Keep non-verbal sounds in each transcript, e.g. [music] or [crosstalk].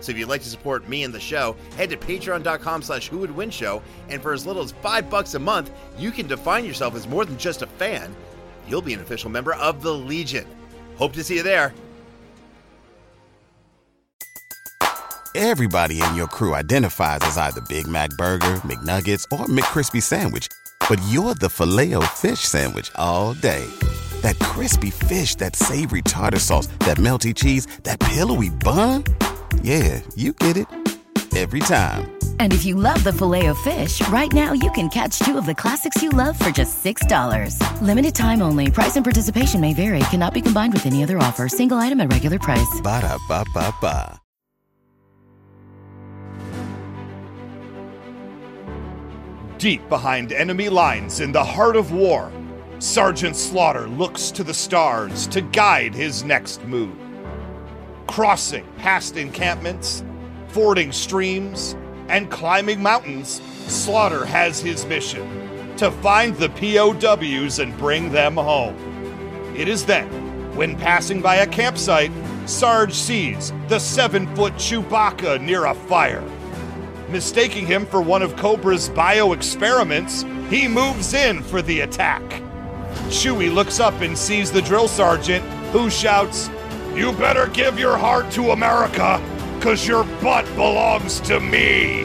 So if you'd like to support me and the show, head to patreon.com slash who would win show, and for as little as five bucks a month, you can define yourself as more than just a fan. You'll be an official member of the Legion. Hope to see you there. Everybody in your crew identifies as either Big Mac Burger, McNuggets, or McCrispy Sandwich. But you're the filet fish Sandwich all day. That crispy fish, that savory tartar sauce, that melty cheese, that pillowy bun. Yeah, you get it. Every time. And if you love the filet of fish, right now you can catch two of the classics you love for just $6. Limited time only. Price and participation may vary. Cannot be combined with any other offer. Single item at regular price. Ba da ba ba ba. Deep behind enemy lines in the heart of war, Sergeant Slaughter looks to the stars to guide his next move. Crossing past encampments, fording streams, and climbing mountains, Slaughter has his mission to find the POWs and bring them home. It is then, when passing by a campsite, Sarge sees the seven foot Chewbacca near a fire. Mistaking him for one of Cobra's bio experiments, he moves in for the attack. Chewie looks up and sees the drill sergeant, who shouts, You better give your heart to America, cause your butt belongs to me.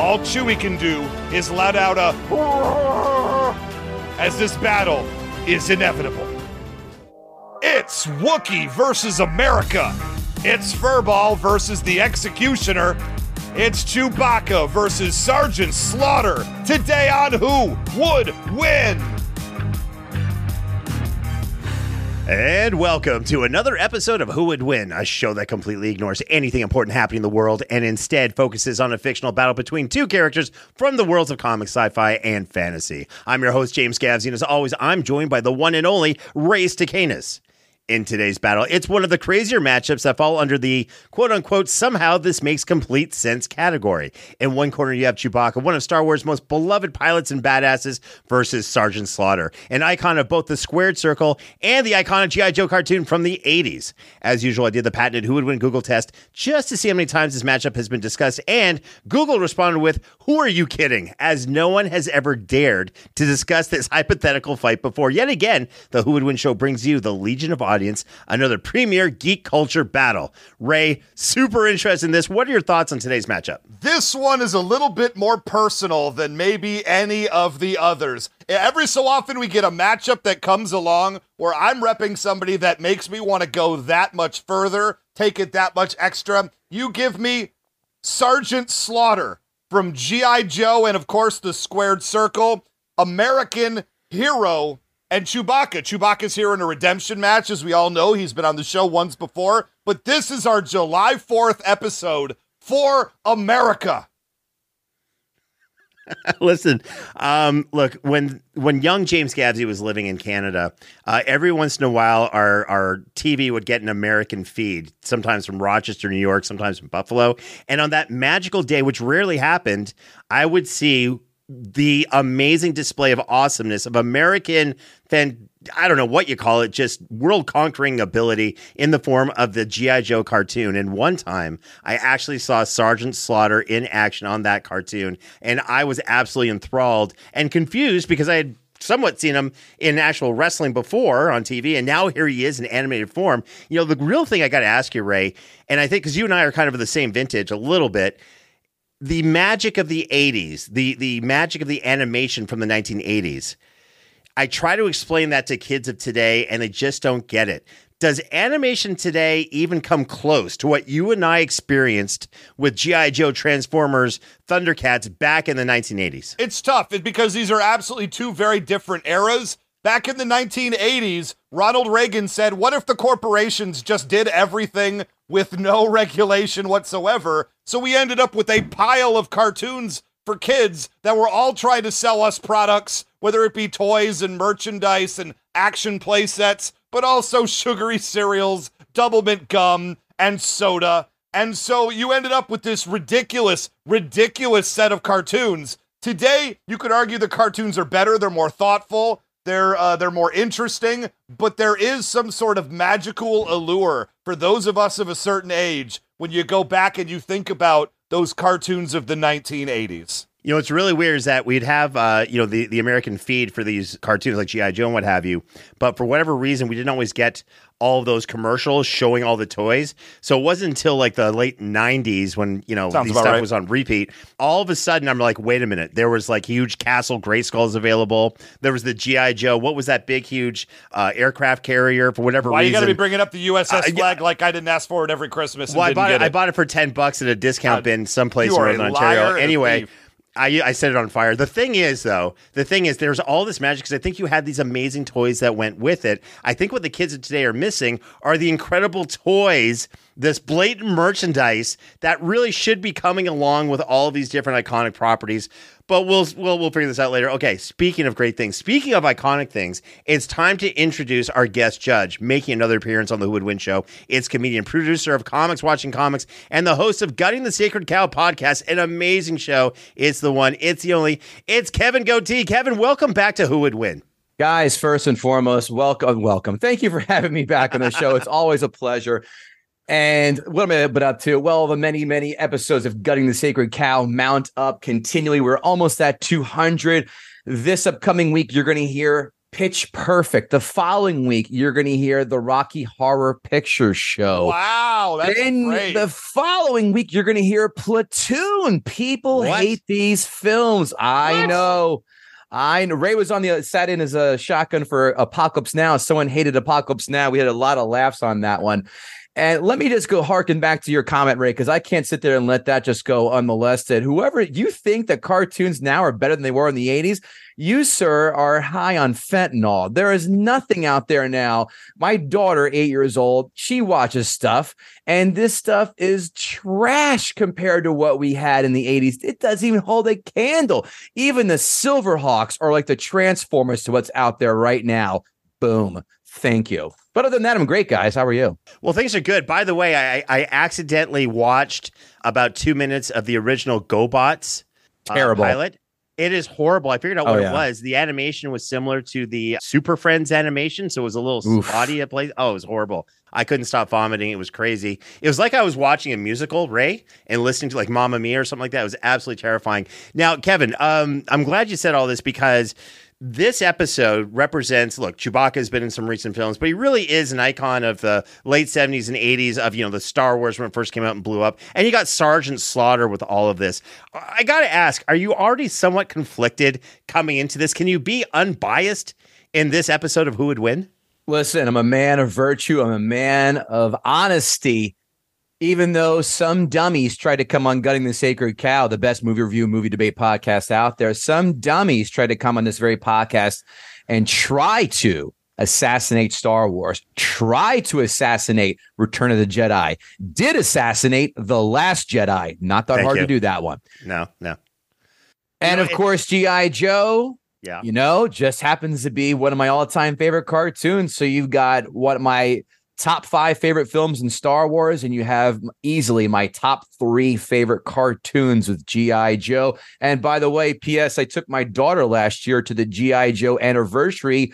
All Chewie can do is let out a [laughs] as this battle is inevitable. It's Wookiee versus America. It's Furball versus the Executioner. It's Chewbacca versus Sergeant Slaughter. Today on Who Would Win? And welcome to another episode of Who Would Win, a show that completely ignores anything important happening in the world and instead focuses on a fictional battle between two characters from the worlds of comics, sci-fi, and fantasy. I'm your host, James Gavsie, and as always, I'm joined by the one and only Ray Stacanus. In today's battle, it's one of the crazier matchups that fall under the quote unquote somehow this makes complete sense category. In one corner, you have Chewbacca, one of Star Wars' most beloved pilots and badasses, versus Sergeant Slaughter, an icon of both the squared circle and the iconic G.I. Joe cartoon from the 80s. As usual, I did the patented Who Would Win Google test just to see how many times this matchup has been discussed, and Google responded with, Who are you kidding? As no one has ever dared to discuss this [laughs] hypothetical fight before. Yet again, the Who Would Win show brings you the Legion of Audience, another premier geek culture battle. Ray, super interested in this. What are your thoughts on today's matchup? This one is a little bit more personal than maybe any of the others. Every so often, we get a matchup that comes along where I'm repping somebody that makes me want to go that much further, take it that much extra. You give me Sergeant Slaughter from G.I. Joe and, of course, the Squared Circle, American hero, and Chewbacca. Chewbacca's here in a redemption match, as we all know. He's been on the show once before, but this is our July 4th episode for America. [laughs] Listen, um, look when when young James Gavsie was living in Canada, uh, every once in a while our our TV would get an American feed, sometimes from Rochester, New York, sometimes from Buffalo, and on that magical day, which rarely happened, I would see the amazing display of awesomeness of American fan. I don't know what you call it, just world conquering ability in the form of the G.I. Joe cartoon. And one time I actually saw Sergeant Slaughter in action on that cartoon, and I was absolutely enthralled and confused because I had somewhat seen him in actual wrestling before on TV, and now here he is in animated form. You know, the real thing I got to ask you, Ray, and I think because you and I are kind of the same vintage a little bit, the magic of the 80s, the the magic of the animation from the 1980s. I try to explain that to kids of today and they just don't get it. Does animation today even come close to what you and I experienced with G.I. Joe Transformers Thundercats back in the 1980s? It's tough because these are absolutely two very different eras. Back in the 1980s, Ronald Reagan said, What if the corporations just did everything with no [laughs] regulation whatsoever? So we ended up with a pile of cartoons for kids that were all trying to sell us products, whether it be toys and merchandise and action play sets, but also sugary cereals, double mint gum, and soda. And so you ended up with this ridiculous, ridiculous set of cartoons. Today, you could argue the cartoons are better, they're more thoughtful, they're uh, they're more interesting, but there is some sort of magical allure for those of us of a certain age when you go back and you think about those cartoons of the 1980s. You know, what's really weird is that we'd have, uh, you know, the, the American feed for these cartoons like G.I. Joe and what have you. But for whatever reason, we didn't always get all of those commercials showing all the toys. So it wasn't until like the late 90s when, you know, Sounds stuff right. was on repeat. All of a sudden, I'm like, wait a minute. There was like huge Castle Grayskulls available. There was the G.I. Joe. What was that big, huge uh, aircraft carrier for whatever reason? Why you reason? got to be bringing up the USS Uh, yeah. Flagg like I didn't ask for it every Christmas? And Well, I bought get it, it. I bought it for ten bucks at a discount God, bin someplace you in Ontario. liar and a Anyway, thief. I I set it on fire. The thing is, though, the thing is, there's all this magic because I think you had these amazing toys that went with it. I think what the kids of today are missing are the incredible toys, this blatant merchandise that really should be coming along with all these different iconic properties. But we'll we'll we'll figure this out later. Okay, speaking of great things, speaking of iconic things, it's time to introduce our guest judge, making another appearance on the Who Would Win show. It's comedian, producer of Comics Watching Comics, and the host of Gutting the Sacred Cow podcast, an amazing show. It's the one, it's the only, it's Kevin Gootee. Kevin, welcome back to Who Would Win. Guys, first and foremost, welcome, welcome. Thank you for having me back on the show. It's always a pleasure. And what am I been up to? Well, the many, many episodes of Gutting the Sacred Cow mount up continually. We're almost at 200. This upcoming week, you're going to hear Pitch Perfect. The following week, you're going to hear the Rocky Horror Picture Show. Wow, that's then great. the following week, you're going to hear Platoon. People What? hate these films. I What? know. I know. Ray was on the sat in as a uh, shotgun for Apocalypse Now. Someone hated Apocalypse Now. We had a lot of laughs on that one. And let me just go harken back to your comment, Ray, because I can't sit there and let that just go unmolested. Whoever you think that cartoons now are better than they were in the 80s, you, sir, are high on fentanyl. There is nothing out there now. My daughter, eight years old, she watches stuff, and this stuff is trash compared to what we had in the 80s. It doesn't even hold a candle. Even the Silverhawks are like the Transformers to what's out there right now. Boom. Thank you. But other than that, I'm great, guys. How are you? Well, things are good. By the way, I, I accidentally watched about two minutes of the original GoBots uh, Terrible. pilot. It is horrible. I figured out Oh, what yeah. it was. The animation was similar to the Super Friends animation, so it was a little Oof. spotty at place. Oh, it was horrible. I couldn't stop vomiting. It was crazy. It was like I was watching a musical, Ray, and listening to like Mamma Mia or something like that. It was absolutely terrifying. Now, Kevin, um, I'm glad you said all this because this episode represents look chewbacca has been in some recent films but he really is an icon of the late 70s and 80s of you know the star wars when it first came out and blew up and you got sergeant slaughter with all of this i gotta ask are you already somewhat conflicted coming into this can you be unbiased in this episode of who would win Listen, I'm a man of virtue. I'm a man of honesty. Even though some dummies tried to come on Gutting the Sacred Cow, the best movie review, movie debate podcast out there, some dummies tried to come on this very podcast and try to assassinate Star Wars, try to assassinate Return of the Jedi, did assassinate The Last Jedi. Not that Thank hard you. to do that one. no no And know, of it- course, G.I. Joe, yeah you know, just happens to be one of my all-time favorite cartoons. So you've got what my top five favorite films in Star Wars, and you have easily my top three favorite cartoons with G.I. Joe. And by the way, P.S. I took my daughter last year to the G.I. Joe anniversary.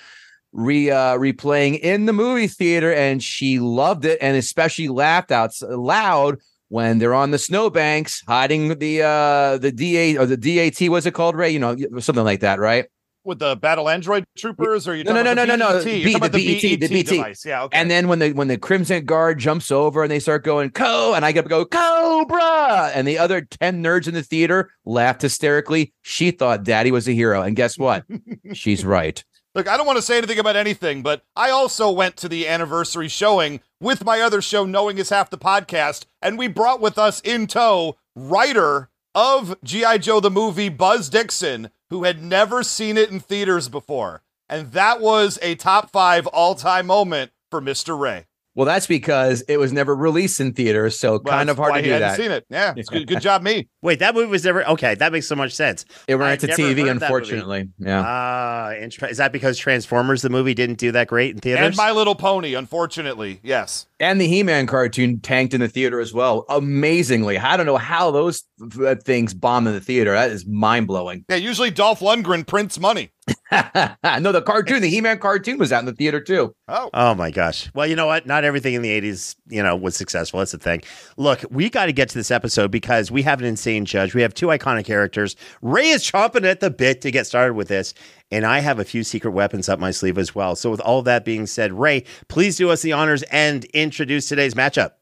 Re uh, replaying in the movie theater, and she loved it, and especially laughed out loud when they're on the snowbanks hiding the uh the DA or the DAT. What's it called, Ray? You know, something like that, right? With the battle android troopers, or you No, no, no, the no, no, BET? B- about the BET, the device. Yeah, okay. And then when the when the Crimson Guard jumps over and they start going co, and I get to go Cobra, and the other ten nerds in the theater laughed hysterically. She thought Daddy was a hero, and guess what? [laughs] She's right. Look, I don't want to say anything about anything, but I also went to the anniversary showing with my other show, Knowing is Half the Podcast, and we brought with us in tow writer of G.I. Joe the movie, Buzz Dixon, who had never seen it in theaters before. And that was a top five all time moment for Mr. Ray. Well, that's because it was never released in theaters, so Well, kind of hard why to he do hadn't that. Seen it? Yeah, it's good. Good job, me. [laughs] Wait, that movie was never okay. That makes so much sense. It ran I've to TV, heard that movie. unfortunately. Yeah. Ah, inter- is that because Transformers the movie didn't do that great in theaters? And My Little Pony, unfortunately, yes. and the He-Man cartoon tanked in the theater as well. Amazingly, I don't know how those th- things bomb in the theater. That is mind blowing. Yeah, usually Dolph Lundgren prints money. [laughs] no, the cartoon, the He-Man cartoon, was out in the theater too. Oh, Oh my gosh. Well, you know what? Not everything in the 80s, you know, was successful. That's the thing. Look, we got to get to this episode because we have an insane judge. We have two iconic characters. Ray is chomping at the bit to get started with this, and I have a few secret weapons up my sleeve as well. So with all that being said, Ray, please do us the honors and introduce today's matchup.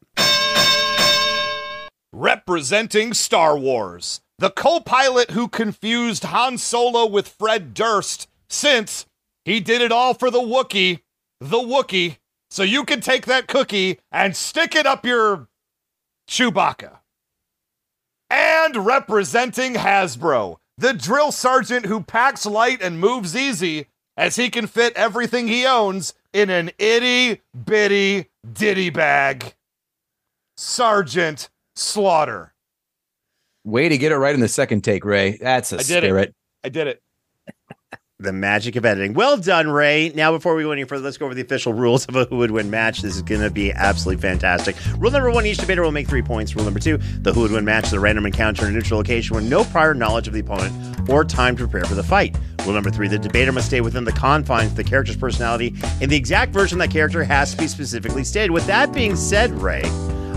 representing Star Wars, the co-pilot who confused Han Solo with Fred Durst, since he did it all for the Wookiee, the Wookiee. So you can take that cookie and stick it up your Chewbacca. And representing Hasbro, the drill sergeant who packs light and moves easy, as he can fit everything he owns in an itty bitty ditty bag. Sergeant Slaughter. Way to get it right in the second take, Ray. That's a I did it. spirit. I did it. The magic of editing. Well done, Ray. Now, before we go any further, let's go over the official rules of a who would win match. This is going to be absolutely fantastic. Rule number one each debater will make three points. Rule number two the who would win match is a random encounter in a neutral location with no prior knowledge of the opponent or time to prepare for the fight. Rule number three the debater must stay within the confines of the character's personality, and the exact version of that character has to be specifically stated. With that being said, Ray,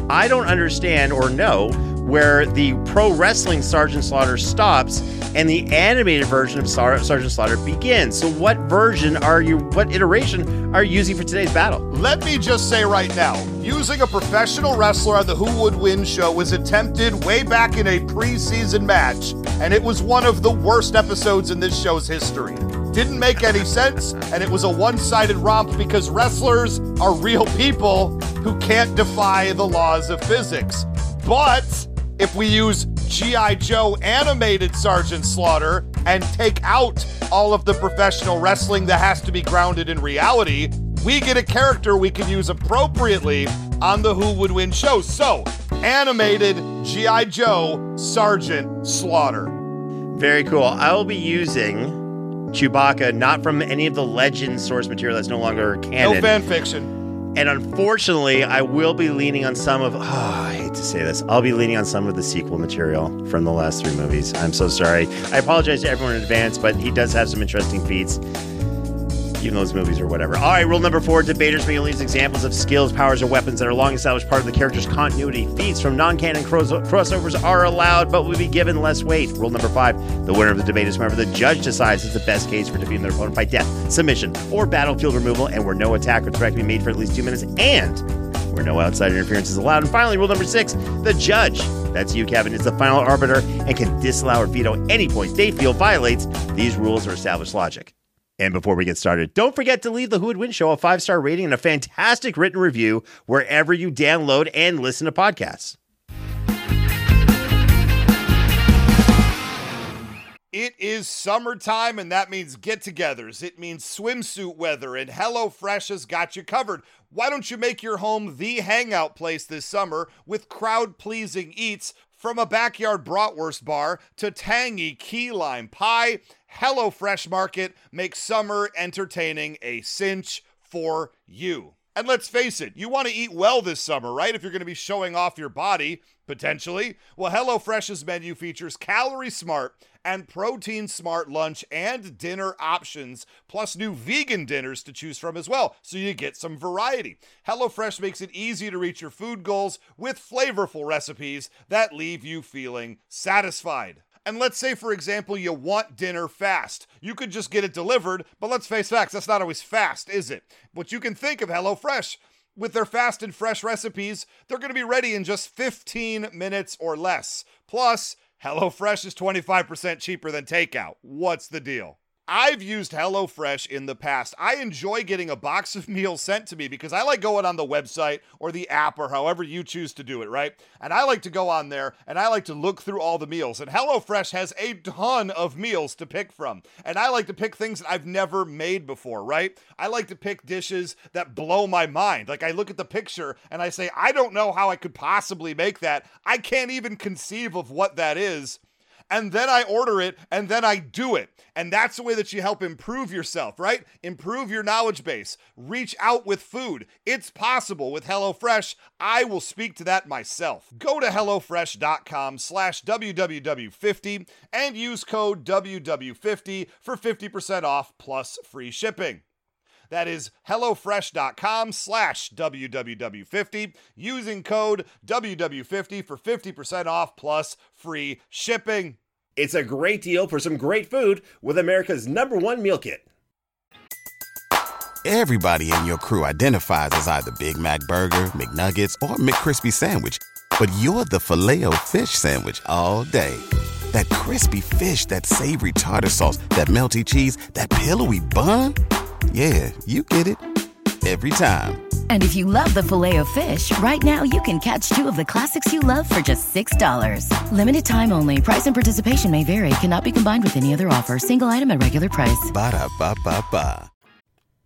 I don't understand or know where the pro wrestling Sergeant Slaughter stops and the animated version of Sar- Sergeant Slaughter begins. So, what version are you, what iteration are you using for today's battle? Let me just say right now using a professional wrestler on the Who Would Win show was attempted way back in a preseason match, and it was one of the worst episodes in this show's history. Didn't make any [laughs] sense, and it was a one sided romp because wrestlers are real people who can't defy the laws of physics. But if we use G.I. Joe animated Sergeant Slaughter and take out all of the professional wrestling that has to be grounded in reality, we get a character we can use appropriately on the Who Would Win show. So, animated G.I. Joe Sergeant Slaughter. Very cool. I will be using Chewbacca, not from any of the legend source material that's no longer No canon. fan fiction. And unfortunately, I will be leaning on some of, oh, [sighs] I hate to say this, I'll be leaning on some of the sequel material from the last three movies. I'm so sorry. I apologize to everyone in advance, but he does have some interesting feats, even those movies or whatever. All right, rule number four debaters may only use examples of skills, powers, or weapons that are long established part of the character's continuity. Feats from non canon cross- crossovers are allowed, but will be given less weight. Rule number five the winner of the debate is whoever the judge decides is the best case for defeating their opponent by death, submission, or battlefield removal, and where no attack or threat can be made for at least two minutes, and where no outside interference is allowed. And finally, rule number six the judge, that's you, Kevin, is the final arbiter and can disallow or veto any point they feel violates these rules or established logic. And before we get started, don't forget to leave the Who Would Win Show a five star rating and a fantastic written review wherever you download and listen to podcasts. It is summertime, and that means get togethers. It means swimsuit weather, and HelloFresh has got you covered. Why don't you make your home the hangout place this summer with crowd pleasing eats from a backyard bratwurst bar to tangy key lime pie? HelloFresh Market makes summer entertaining a cinch for you. And let's face it, you want to eat well this summer, right? If you're going to be showing off your body, potentially. Well, HelloFresh's menu features calorie smart and protein smart lunch and dinner options, plus new vegan dinners to choose from as well, so you get some variety. HelloFresh makes it easy to reach your food goals with flavorful recipes that leave you feeling satisfied. And let's say, for example, you want dinner fast. You could just get it delivered, but let's face facts, that's not always fast, is it? But you can think of HelloFresh. With their fast and fresh recipes, they're going to be ready in just 15 minutes or less. Plus, HelloFresh is 25% cheaper than takeout. What's the deal? I've used HelloFresh in the past. I enjoy getting a box of [laughs] meals sent to me because I like going on the website or the app or however you choose to do it, right? And I like to go on there and I like to look through all the meals. And HelloFresh has a ton of meals to pick from. And I like to pick things that I've never made before, right? I like to pick dishes that blow my mind. Like I look at the picture and I say, I don't know how I could possibly make that. I can't even conceive of what that is and then I order it and then I do it. And that's the way that you help improve yourself, right? Improve your knowledge base. Reach out with food. It's possible with HelloFresh. I will speak to that myself. Go to HelloFresh.com slash WWW50 and use code WW50 for 50% off plus free shipping. That is HelloFresh.com slash WWW50 using code WW50 for 50% off plus free shipping. It's a great deal for some great food with America's number one meal kit. Everybody in your crew identifies as either Big Mac Burger, McNuggets, or McCrispy Sandwich, but you're the filet fish Sandwich all day. That crispy fish, that savory tartar sauce, that melty cheese, that pillowy bun. Yeah, you get it every time. And if you love the filet of fish, right now you can catch two of the classics you love for just $6. Limited time only. Price and participation may vary. Cannot be combined with any other offer. Single item at regular price. Ba da ba ba ba.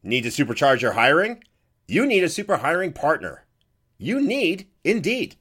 Need to supercharge your hiring? You need a super hiring partner. You need Indeed.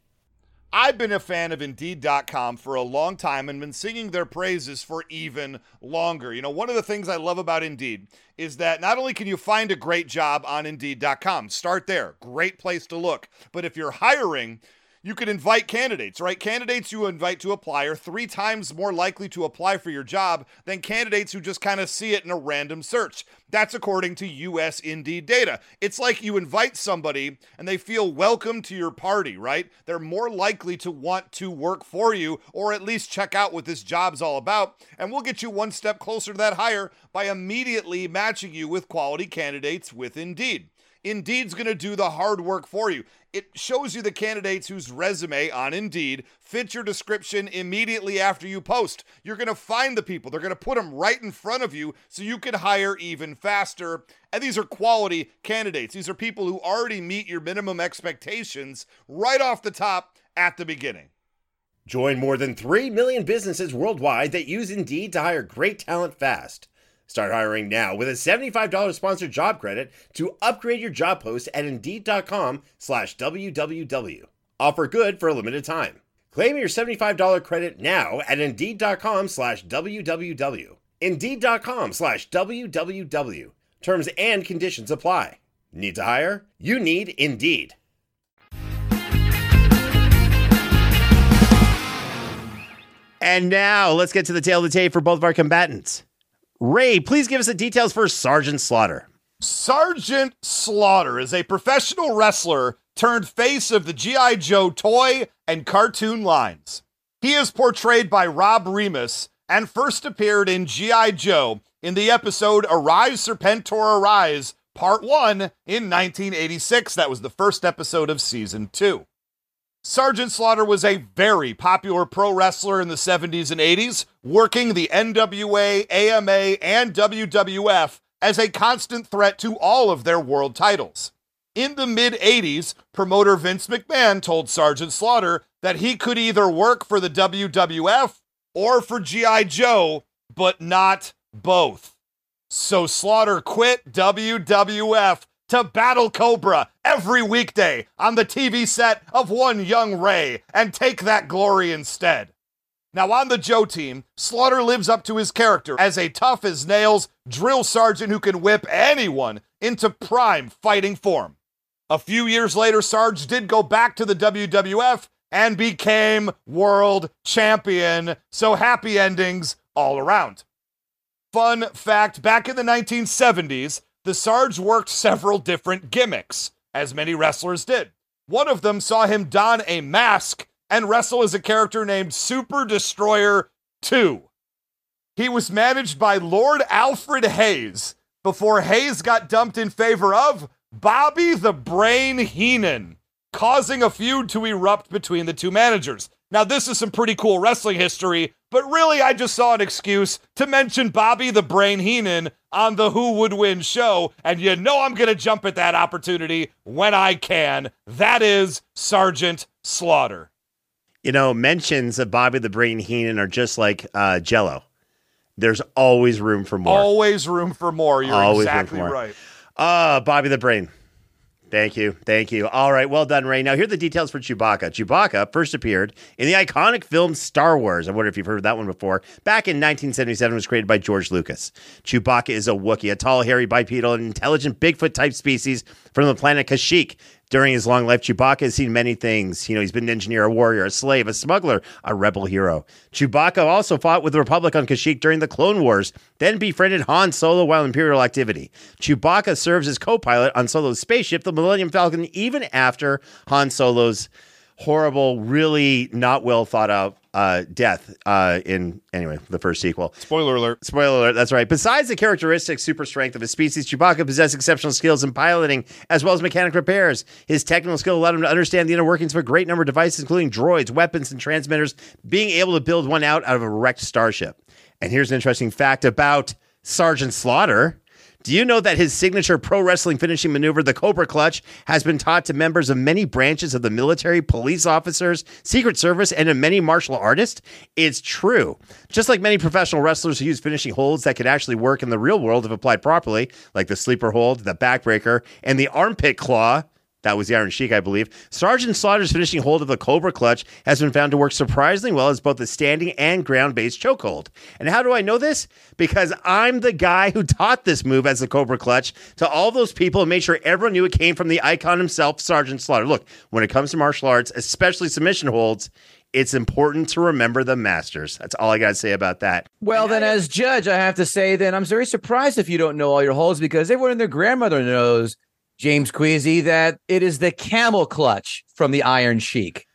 I've been a fan of Indeed.com for a long time and been singing their praises for even longer. You know, one of the things I love about Indeed is that not only can you find a great job on Indeed.com, start there, great place to look, but if you're hiring, you can invite candidates, right? Candidates you invite to apply are three times more likely to apply for your job than candidates who just kind of see it in a random search. That's according to US Indeed data. It's like you invite somebody and they feel welcome to your party, right? They're more likely to want to work for you or at least check out what this job's all about. And we'll get you one step closer to that hire by immediately matching you with quality candidates with Indeed. Indeed's going to do the hard work for you. It shows you the candidates whose resume on Indeed fits your description immediately after you post. You're going to find the people, they're going to put them right in front of you so you can hire even faster. And these are quality candidates. These are people who already meet your minimum expectations right off the top at the beginning. Join more than 3 million businesses worldwide that use Indeed to hire great talent fast. Start hiring now with a $75 sponsored job credit to upgrade your job post at Indeed.com slash WWW. Offer good for a limited time. Claim your $75 credit now at Indeed.com slash WWW. Indeed.com slash WWW. Terms and conditions apply. Need to hire? You need Indeed. And now let's get to the tail of the tape for both of our combatants. Ray, please give us the details for Sergeant Slaughter. Sergeant Slaughter is a professional wrestler turned face of the G.I. Joe toy and cartoon lines. He is portrayed by Rob Remus and first appeared in G.I. Joe in the episode Arise Serpentor Arise, Part 1 in 1986. That was the first episode of Season 2. Sergeant Slaughter was a very popular pro wrestler in the 70s and 80s, working the NWA, AWA, and WWF as a constant threat to all of their world titles. In the mid 80s, promoter Vince McMahon told Sergeant Slaughter that he could either work for the WWF or for G.I. Joe, but not both. So Slaughter quit WWF to battle Cobra every weekday on the TV set of One Young Ray and take that glory instead. Now, on the Joe team, Slaughter lives up to his character as a tough as nails drill sergeant who can whip anyone into prime fighting form. A few years later, Sarge did go back to the WWF and became world champion. So happy endings all around. Fun fact back in the 1970s, the Sarge worked several different gimmicks, as many wrestlers did. One of them saw him don a mask and wrestle as a character named Super Destroyer 2. He was managed by Lord Alfred Hayes before Hayes got dumped in favor of Bobby the Brain Heenan, causing a feud to erupt between the two managers. Now, this is some pretty cool wrestling history, but really, I just saw an excuse to mention Bobby the Brain Heenan on the Who Would Win show, and you know I'm going to jump at that opportunity when I can. That is Sergeant Slaughter. You know, mentions of Bobby the Brain Heenan are just like uh, Jello. There's always room for more. Always room for more. You're Always exactly more. right. Ah, Bobby the Brain. Thank you. Thank you. All right. Well done, Ray. Now, here are the details for Chewbacca. Chewbacca first appeared in the iconic film Star Wars. I wonder if you've heard that one before. Back in 1977, it was created by George Lucas. Chewbacca is a Wookiee, a tall, hairy, bipedal, and intelligent Bigfoot type species from the planet Kashyyyk. During his long life, Chewbacca has seen many things. You know, he's been an engineer, a warrior, a slave, a smuggler, a rebel hero. Chewbacca also fought with the Republic on Kashyyyk during the Clone Wars, then befriended Han Solo while Imperial activity. Chewbacca serves as co pilot on Solo's spaceship, the Millennium Falcon, even after Han Solo's horrible, really not well thought out uh, death uh, in, anyway, the first sequel. Spoiler alert. Spoiler alert, that's right. Besides the characteristic super strength of his species, Chewbacca possessed exceptional skills in piloting as well as mechanic repairs. His technical skill allowed him to understand the inner workings of a great number of devices, including droids, weapons, and transmitters, being able to build one out out of a wrecked starship. And here's an interesting fact about Sergeant Slaughter. Do you know that his signature pro wrestling finishing maneuver, the Cobra Clutch, has been taught to members of many branches of the military, police officers, Secret Service, and to many martial artists? It's true. Just like many professional wrestlers who use finishing holds that could actually work in the real world if applied properly, like the sleeper hold, the backbreaker, and the armpit claw. That was the Iron Sheik, I believe. Sergeant Slaughter's finishing hold of the Cobra Clutch has been found to work surprisingly well as both a standing and ground based chokehold. And how do I know this? Because I'm the guy who taught this move as the Cobra Clutch to all those people and made sure everyone knew it came from the icon himself, Sergeant Slaughter. Look, when it comes to martial arts, especially submission holds, it's important to remember the masters. That's all I got to say about that. Well, then, as judge, I have to say, then I'm very surprised if you don't know all your holds because everyone and their grandmother knows, James Queasy, that it is the camel clutch from the Iron Sheik.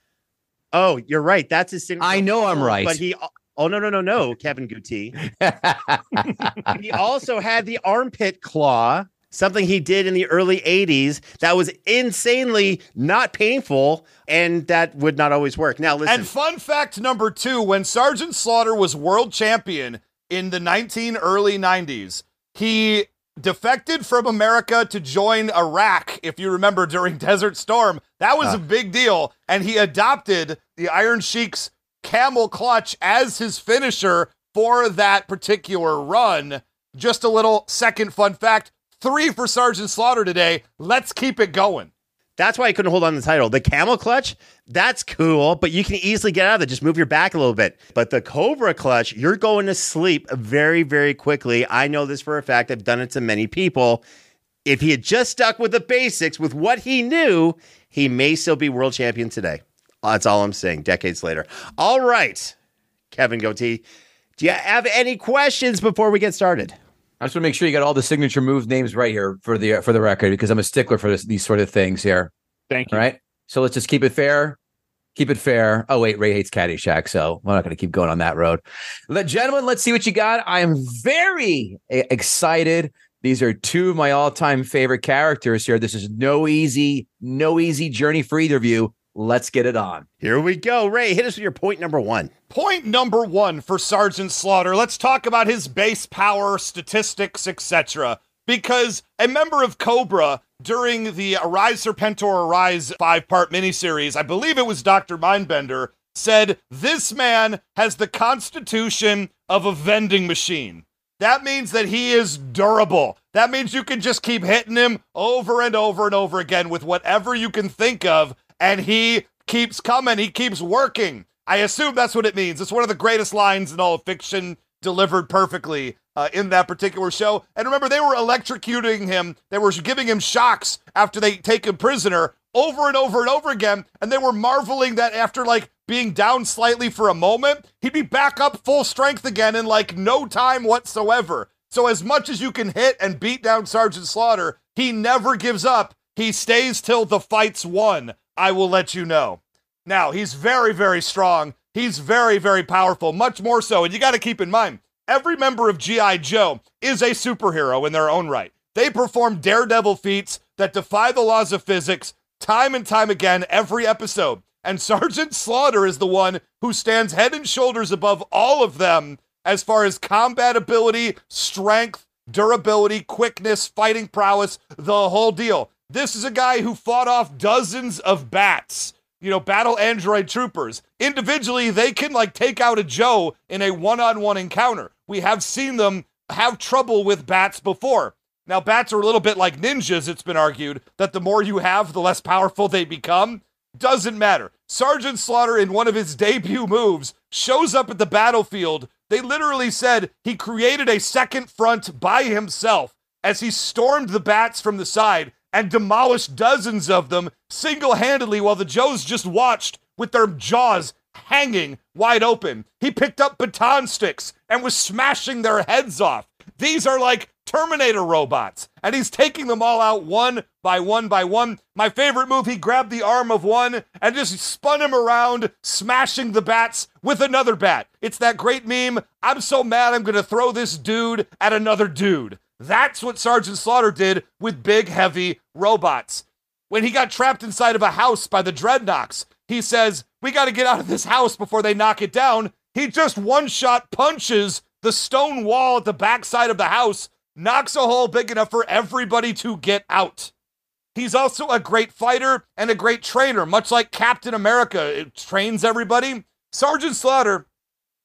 Oh, you're right. That's his signature. I know I'm right. But he. Oh no no no no, [laughs] Kevin Gootee. [laughs] he also had the armpit claw, something he did in the early 80s that was insanely not painful and that would not always work. Now, listen. And fun fact number two when Sergeant Slaughter was world champion in the 19 early 90s, he defected from America to join Iraq, if you remember, during [laughs] Desert Storm. That was a ah. big deal. And he adopted the Iron Sheik's camel clutch as his finisher for that particular run. Just a little second fun fact three for Sergeant Slaughter today. Let's keep it going. That's why I couldn't hold on to the title. The camel clutch, that's cool, but you can easily get out of it. Just move your back a little bit. But the cobra clutch, you're going to sleep very, very quickly. I know this for a fact. I've done it to many people. If he had just stuck with the basics, with what he knew, he may still be world champion today. That's all I'm saying, decades later. All right, Kevin Gootee, do you have any questions before we get started? I just want to make sure you got all the signature move names right here for the for the record because I'm a stickler for this, these sort of things here. Thank you. All right. So let's just keep it fair. Keep it fair. Oh, wait, Ray hates Caddyshack, so we're not going to keep going on that road. Let, gentlemen, let's see what you got. I am very excited. These are two of my all-time favorite characters here. This is no easy, no easy journey for either of you. Let's get it on. Here we go. Ray, hit us with your point number one. Point number one for Sergeant Slaughter. Let's talk about his base power, statistics, etc. Because a member of Cobra during the Arise Serpentor Arise five part miniseries, I believe it was Dr. Mindbender, said this man has the constitution of a vending machine. That means that he is durable. That means you can just keep hitting him over and over and over again with whatever you can think of, and he keeps coming. He keeps working. I assume that's what it means. It's one of the greatest lines in all of fiction, delivered perfectly uh, in that particular show. And remember, they were electrocuting him. They were giving him shocks after they take him prisoner over and over and over again. And they were marveling that after like being down slightly for a moment, he'd be back up full strength again in like no time whatsoever. So as much as you can hit and beat down Sergeant Slaughter, he never gives up. He stays till the fight's won. I will let you know. Now, he's very, very strong. He's very, very powerful, much more so. And you got to keep in mind, every member of G.I. Joe is a superhero in their own right. They perform daredevil feats that defy the laws of physics time and time again every episode. And [laughs] Sergeant Slaughter is the one who stands head and shoulders above all of them as far as combat ability, strength, durability, quickness, fighting prowess, the whole deal. This is a guy who fought off dozens of bats, you know, battle android troopers. Individually, they can like take out a Joe in a one on one encounter. We have seen them have trouble with bats before. Now, bats are a little bit like ninjas, it's been argued, that the more you have, the less powerful they become. Doesn't matter. Sergeant Slaughter, in one of his debut moves, shows up at the battlefield. They literally said he created a second front by himself as he stormed the bats from the side and demolished dozens of them single handedly while the Joes just watched with their jaws hanging wide open. He picked up baton sticks and was smashing their heads off. These are like Terminator robots, and he's taking them all out one by one by one. My favorite move, he grabbed the arm of one and just spun him around, smashing the bats with another bat. It's that great meme. I'm so mad I'm to throw this dude at another dude. That's what Sergeant Slaughter did with big, heavy robots. When he got trapped inside of a house by the dreadnoks, he says, We got to get out of this house before they knock it down. He just one shot punches the stone wall at the backside of the house, knocks a hole big enough for everybody to get out. He's also a great fighter and a great trainer, much like Captain America it trains everybody. Sergeant Slaughter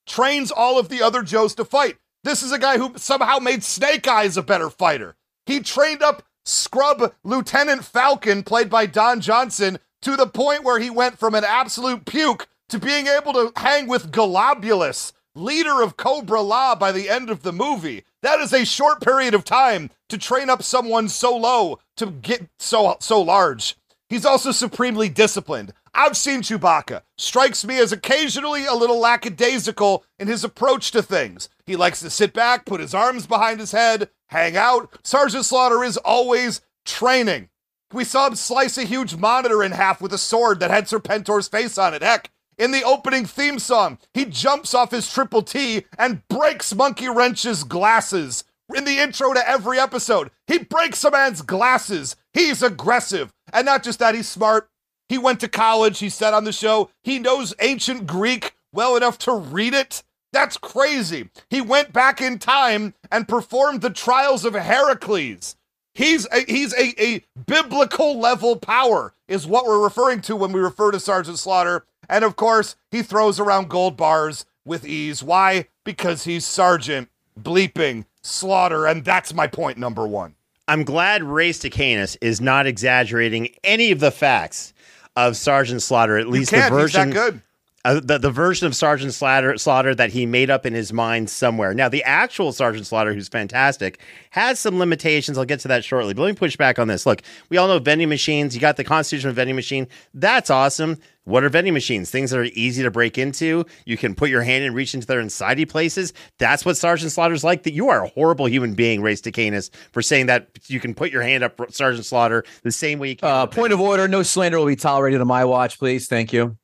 trains all of the other Joes to fight. This is a guy who somehow made Snake Eyes a better fighter. He trained up scrub Lieutenant Falcon, played by Don Johnson, to the point where he went from an absolute puke to being able to hang with Golobulus, leader of Cobra La by the end of the movie. That is a short period of time to train up someone so low to get so so large. He's also supremely disciplined. I've seen Chewbacca. Strikes me as occasionally a little lackadaisical in his approach to things. He likes to sit back, put his arms behind his head, hang out. Sergeant Slaughter is always training. We saw him slice a huge monitor in half with a sword that had Serpentor's face on it. Heck, in the opening theme song, he jumps off his triple T and breaks Monkey Wrench's glasses. In the intro to every episode, he breaks a man's glasses. He's aggressive. And not just that, he's smart. He went to college, he said on the show. He knows ancient Greek well enough to read it. That's crazy. He went back in time and performed the trials of Heracles. He's a, he's a, a biblical level power, is what we're referring to when we refer to Sergeant Slaughter. And of course, he throws around gold bars with ease. Why? Because he's Sergeant bleeping Slaughter. And that's my point number one. I'm glad Ray Stacanis is not exaggerating any of the facts of Sergeant Slaughter, at least the Can't. He's version that good. uh, the, the version of Sergeant Slaughter, Slaughter that he made up in his mind somewhere. Now, the actual Sergeant Slaughter, who's fantastic, has some limitations. I'll get to that shortly. But let me push back on this. Look, we all know vending machines. You got the Constitution of vending machine. That's awesome. What are vending machines? Things that are easy to break into. You can put your hand and reach into their insidey places. That's what Sergeant Slaughter's like. That you are a horrible human being, Ray Stacanis, for saying that you can put your hand up Sergeant Slaughter the same way you can. Uh, point of order: No slander will be tolerated on my watch, please. Thank you.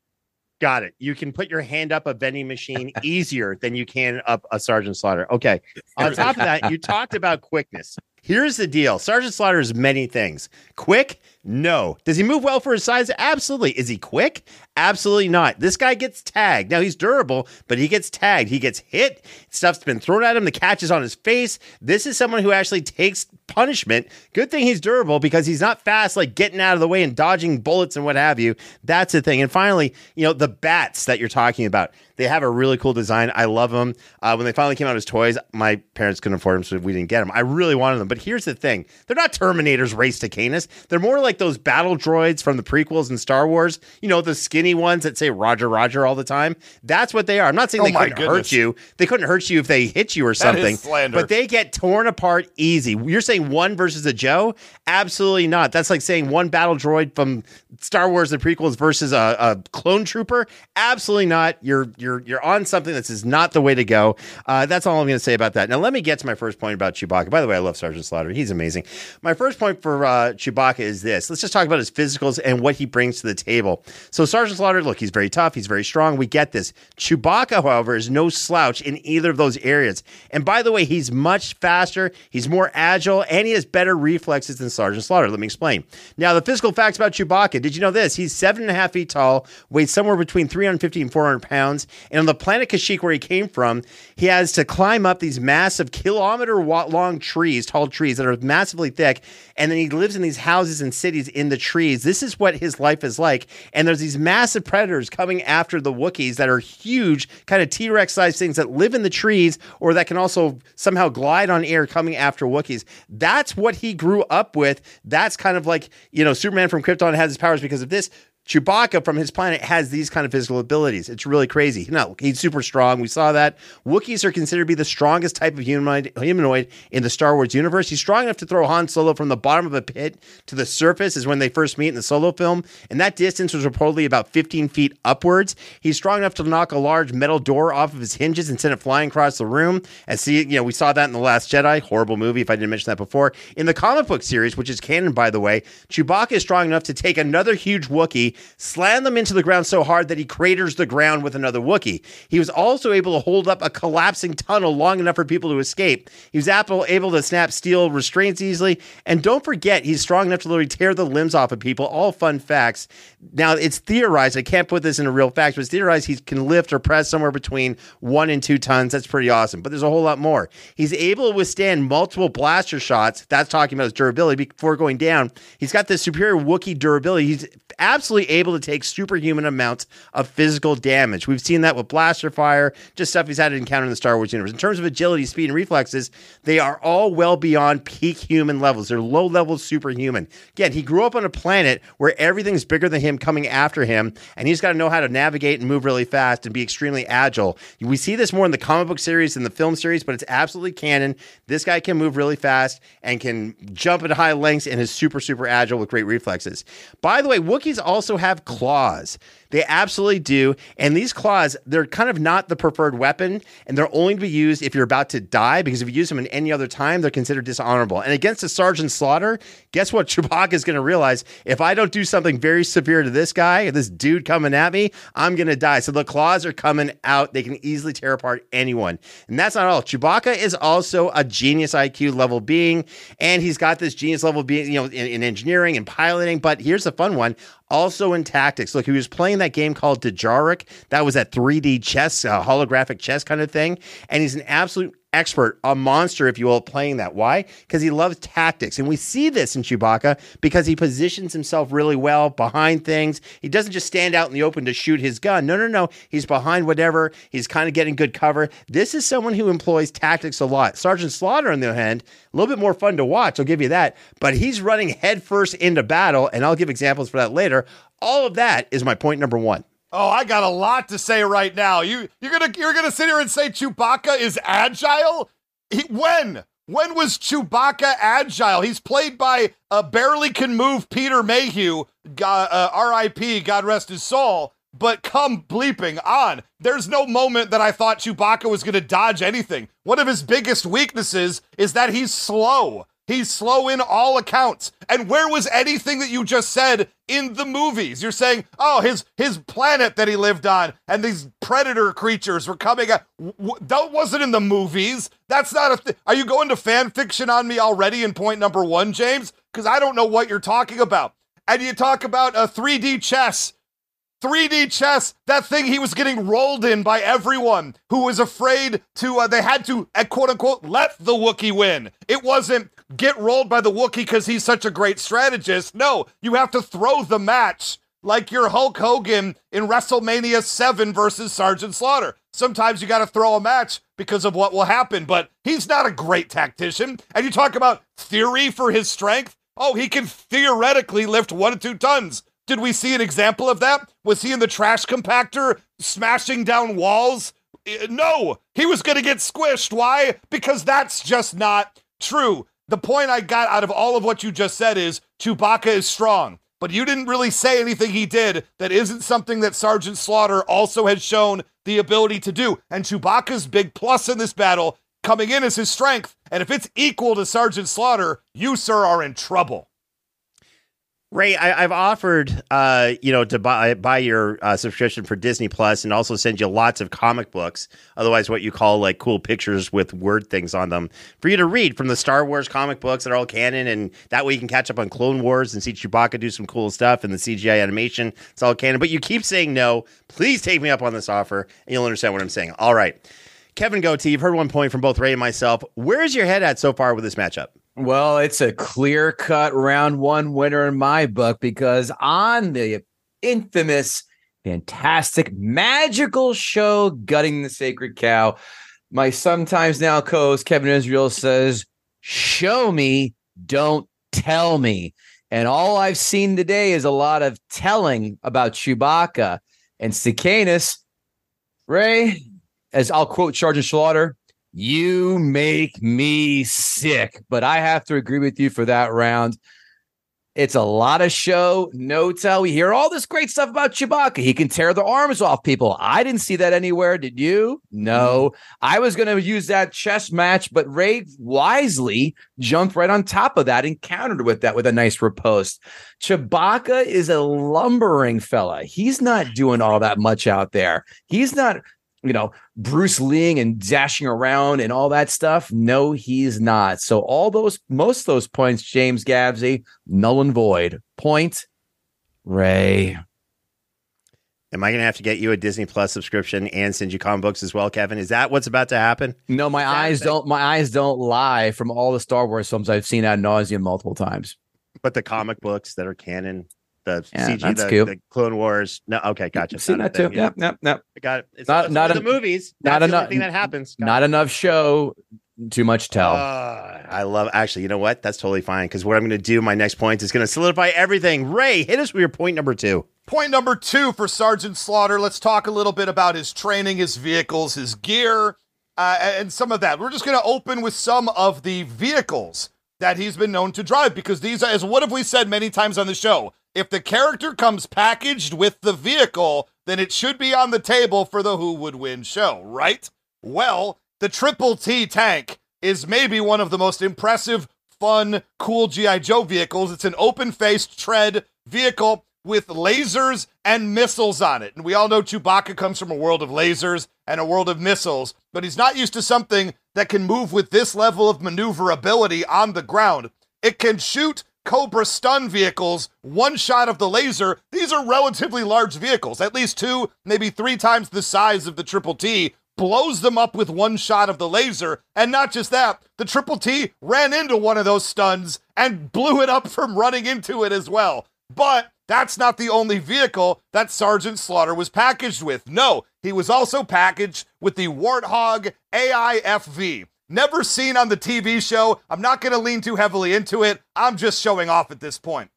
Got it. You can put your hand up a vending machine [laughs] easier than you can up a Sergeant Slaughter. Okay. On top of that, you talked about quickness. Here's the deal Sergeant Slaughter is many things. Quick? No. Does he move well for his size? Absolutely. Is he quick? Absolutely not. This guy gets tagged. Now he's durable, but he gets tagged. He gets hit. Stuff's been thrown at him. The catch is on his face. This is someone who actually takes punishment. Good thing he's durable because he's not fast, like getting out of the way and dodging bullets and what have you. That's the thing. And finally, you know, the bats that you're talking about. They have a really cool design. I love them. Uh, when they finally came out as toys, my parents couldn't afford them, so we didn't get them. I really wanted them. But here's the thing they're not Terminators Ray Stacanis. They're more like those battle droids from the prequels and Star Wars, you know, the skinny ones that say Roger, Roger all the time. That's what they are. I'm not saying Oh they couldn't hurt you. They couldn't hurt you if they hit you or something. But they get torn apart easy. You're saying one versus a Joe? Absolutely not. That's like saying one battle droid from Star Wars and prequels versus a, a clone trooper. Absolutely not. You're you're you're on something that is not the way to go. Uh, that's all I'm going to say about that. Now let me get to my first point about Chewbacca. By the way, I love Sergeant Slaughter. He's amazing. My first point for uh, Chewbacca is this. Let's just talk about his physicals and what he brings to the table. So Sergeant Slaughter, look, he's very tough. He's very strong. We get this. Chewbacca, however, is no slouch in either of those areas. And by the way, he's much faster. He's more agile agile and he has better reflexes than Sergeant Slaughter. Let me explain. Now, the physical facts about Chewbacca. Did you know this? He's seven and a half feet tall, weighs somewhere between 350 and 400 pounds. And on the planet Kashyyyk, where he came from, he has to climb up these massive kilometer long trees, tall trees that are massively thick. And then he lives in these houses and cities in the trees. This is what his life is like. And there's these massive predators coming after the Wookiees that are huge, kind of T Rex sized things that live in the trees or that can also somehow glide on air coming after Wookiees. That's what he grew up with. That's kind of like, you know, Superman from Krypton has his powers because of this. Chewbacca from his planet has these kind of physical abilities. It's really crazy. No, he's super strong. We saw that. Wookiees are considered to be the strongest type of humanoid, humanoid in the Star Wars universe. He's strong enough to throw Han Solo from the bottom of a pit to the surface, is when they first meet in the Solo film. And that distance was reportedly about 15 feet upwards. He's strong enough to knock a large metal door off of his hinges and send it flying across the room. And see, you know, we saw that in The Last Jedi. Horrible movie, if I didn't mention that before. In the comic book series, which is canon, by the way, Chewbacca is strong enough to take another huge Wookiee slam them into the ground so hard that he craters the ground with another Wookiee. He was also able to hold up a collapsing tunnel long enough for people to escape. He was able, able to snap steel restraints easily. And don't forget, he's strong enough to literally tear the limbs off of people. All fun facts. Now, it's theorized, I can't put this in a real fact, but it's theorized he can lift or press somewhere between one and two tons. That's pretty awesome. But there's a whole lot more. He's able to withstand multiple blaster shots. That's talking about his durability before going down. He's got this superior Wookiee durability. He's absolutely able to take superhuman amounts of physical damage. We've seen that with blaster fire, just stuff he's had to encounter in the Star Wars universe. In terms of agility, speed, and reflexes, they are all well beyond peak human levels. They're low level superhuman. Again, he grew up on a planet where everything's bigger than him coming after him, and he's got to know how to navigate and move really fast and be extremely agile. We see this more in the comic book series than the film series, but it's absolutely canon. This guy can move really fast and can jump at high lengths and is super, super agile with great reflexes. By the way, Wookiees also have claws. They absolutely do. And these claws, they're kind of not the preferred weapon, and they're only to be used if you're about to die, because if you use them in any other time, they're considered dishonorable. And against a Sergeant Slaughter, guess what [laughs] Chewbacca is going to realize? If I don't do something very severe to this guy, this dude coming at me, I'm going to die. So the claws are coming out. They can easily tear apart anyone. And that's not all. Chewbacca is also a genius IQ level being, and he's got this genius level being, you know, in, in engineering and piloting. But here's the fun one also in tactics. Look, he was playing that game called Dejarik. That was that 3D chess, uh, holographic chess kind of thing. And he's an absolute expert, a monster, if you will, playing that. Why? Because he loves tactics. And we see this in Chewbacca because he positions himself really well behind things. He doesn't just stand out in the open to shoot his gun. No, no, no. He's behind whatever. He's kind of getting good cover. This is someone who employs tactics a lot. Sergeant Slaughter, on the other hand, a little bit more fun to watch. I'll give you that. But he's running headfirst into battle. And I'll give examples for that later. All of that is my point number one. Oh, I got a lot to say right now. You you're gonna you're gonna sit here and say Chewbacca is agile? He, when? When was Chewbacca agile? He's played by a barely can move Peter Mayhew, God, uh, R.I.P. God rest his soul. But come bleeping on. There's no moment that I thought Chewbacca was going to dodge anything. One of his biggest weaknesses is that he's slow. He's slow in all accounts. And where was anything that you just said in the movies? You're saying, oh, his his planet that he lived on and these predator creatures were coming. Out. that wasn't in the movies. That's not a. Are you going to fan fiction on me already in point number one, James? Because I don't know what you're talking about. And you talk about a 3D chess 3D chess, that thing he was getting rolled in by everyone who was afraid to, uh, they had to, uh, quote unquote, let the Wookiee win. It wasn't get rolled by the Wookiee because he's such a great strategist. No, you have to throw the match like you're Hulk Hogan in WrestleMania 7 versus Sergeant Slaughter. Sometimes you got to throw a match because of what will happen, but he's not a great tactician. And you talk about theory for his strength. Oh, he can theoretically lift one to two tons. Did we see an example of that? Was he in the trash compactor smashing down walls? Eh, no, he was going to get squished. Why? Because that's just not true. The point I got out of all of what you just said is Chewbacca is strong, but you didn't really say anything he did that isn't something that Sergeant Slaughter also has shown the ability to do. And Chewbacca's big plus in this battle coming in is his strength. And if it's equal to Sergeant Slaughter, you, sir, are in trouble. Ray, I, have offered, uh, you know, to buy buy your uh, subscription for Disney Plus and also send you lots of comic books, otherwise what you call like cool pictures with word things on them, for you to read from the Star Wars comic books that are all canon, and that way you can catch up on Clone Wars and see Chewbacca do some cool stuff and the CGI animation. It's all canon, but you keep saying no. Please take me up on this offer, and you'll understand what I'm saying. All right, Kevin Gootee, you've heard one point from both Ray and myself. Where's your head at so far with this matchup? Well, it's a clear cut round one winner in my book because on the infamous, fantastic, magical show, Gutting the Sacred Cow, my sometimes now co host Kevin Israel says, Show me, don't tell me. And all I've seen today is a lot of telling about Chewbacca and Stacanis. Ray, as I'll quote Sergeant Slaughter, you make me sick, but I have to agree with you for that round. It's a lot of show, no tell. We hear all this great stuff about Chewbacca. He can tear the arms off people. I didn't see that anywhere. Did you? No. Mm-hmm. I was going to use that chess match, but Ray wisely jumped right on top of that and countered with that with a nice riposte. Chewbacca is a lumbering fella. He's not doing all that much out there. He's not you know, Bruce Lee and dashing around and all that stuff. No, he's not. So all those, most of those points, James Gavsie, null and void. Point, Ray. Am I going to have to get you a Disney Plus subscription and send you comic books as well, Kevin? Is that what's about to happen? No, my eyes don't. My eyes don't lie from all the Star Wars films I've seen ad nauseum multiple times. But the comic books that are canon, the yeah, CG, the, the, Clone Wars. No, okay, gotcha. Seen that too. Yep, yep, yep. I got it. It's not not the movies. Not enough thing that happens. Got not it. enough show. Too much tell. Uh, I love. Actually, you know what? That's totally fine because what I'm going to do, my next point is going to solidify everything. Ray, hit us with your point number two. Point number two for Sergeant Slaughter. Let's talk a little bit about his training, his vehicles, his gear, uh, and some of that. We're just going to open with some of the vehicles that he's been known to drive because these are, as what have we said many times on the show? If the character comes packaged with the vehicle, then it should be on the table for the Who Would Win show, right? Well, the Triple T tank is maybe one of the most impressive, fun, cool G.I. Joe vehicles. It's an open faced tread vehicle with lasers and missiles on it. And we all know Chewbacca comes from a world of lasers and a world of missiles, but he's not used to something that can move with this level of maneuverability on the ground. It can shoot Cobra stun vehicles, one shot of the laser. These are relatively large vehicles, at least two, maybe three times the size of the Triple T. Blows them up with one shot of the laser. And not just that, the Triple T ran into one of those stuns and blew it up from running into it as well. But that's not the only vehicle that Sergeant Slaughter was packaged with. No, he was also packaged with the Warthog AIFV. Never seen on the TV show. I'm not going to lean too heavily into it. I'm just showing off at this point.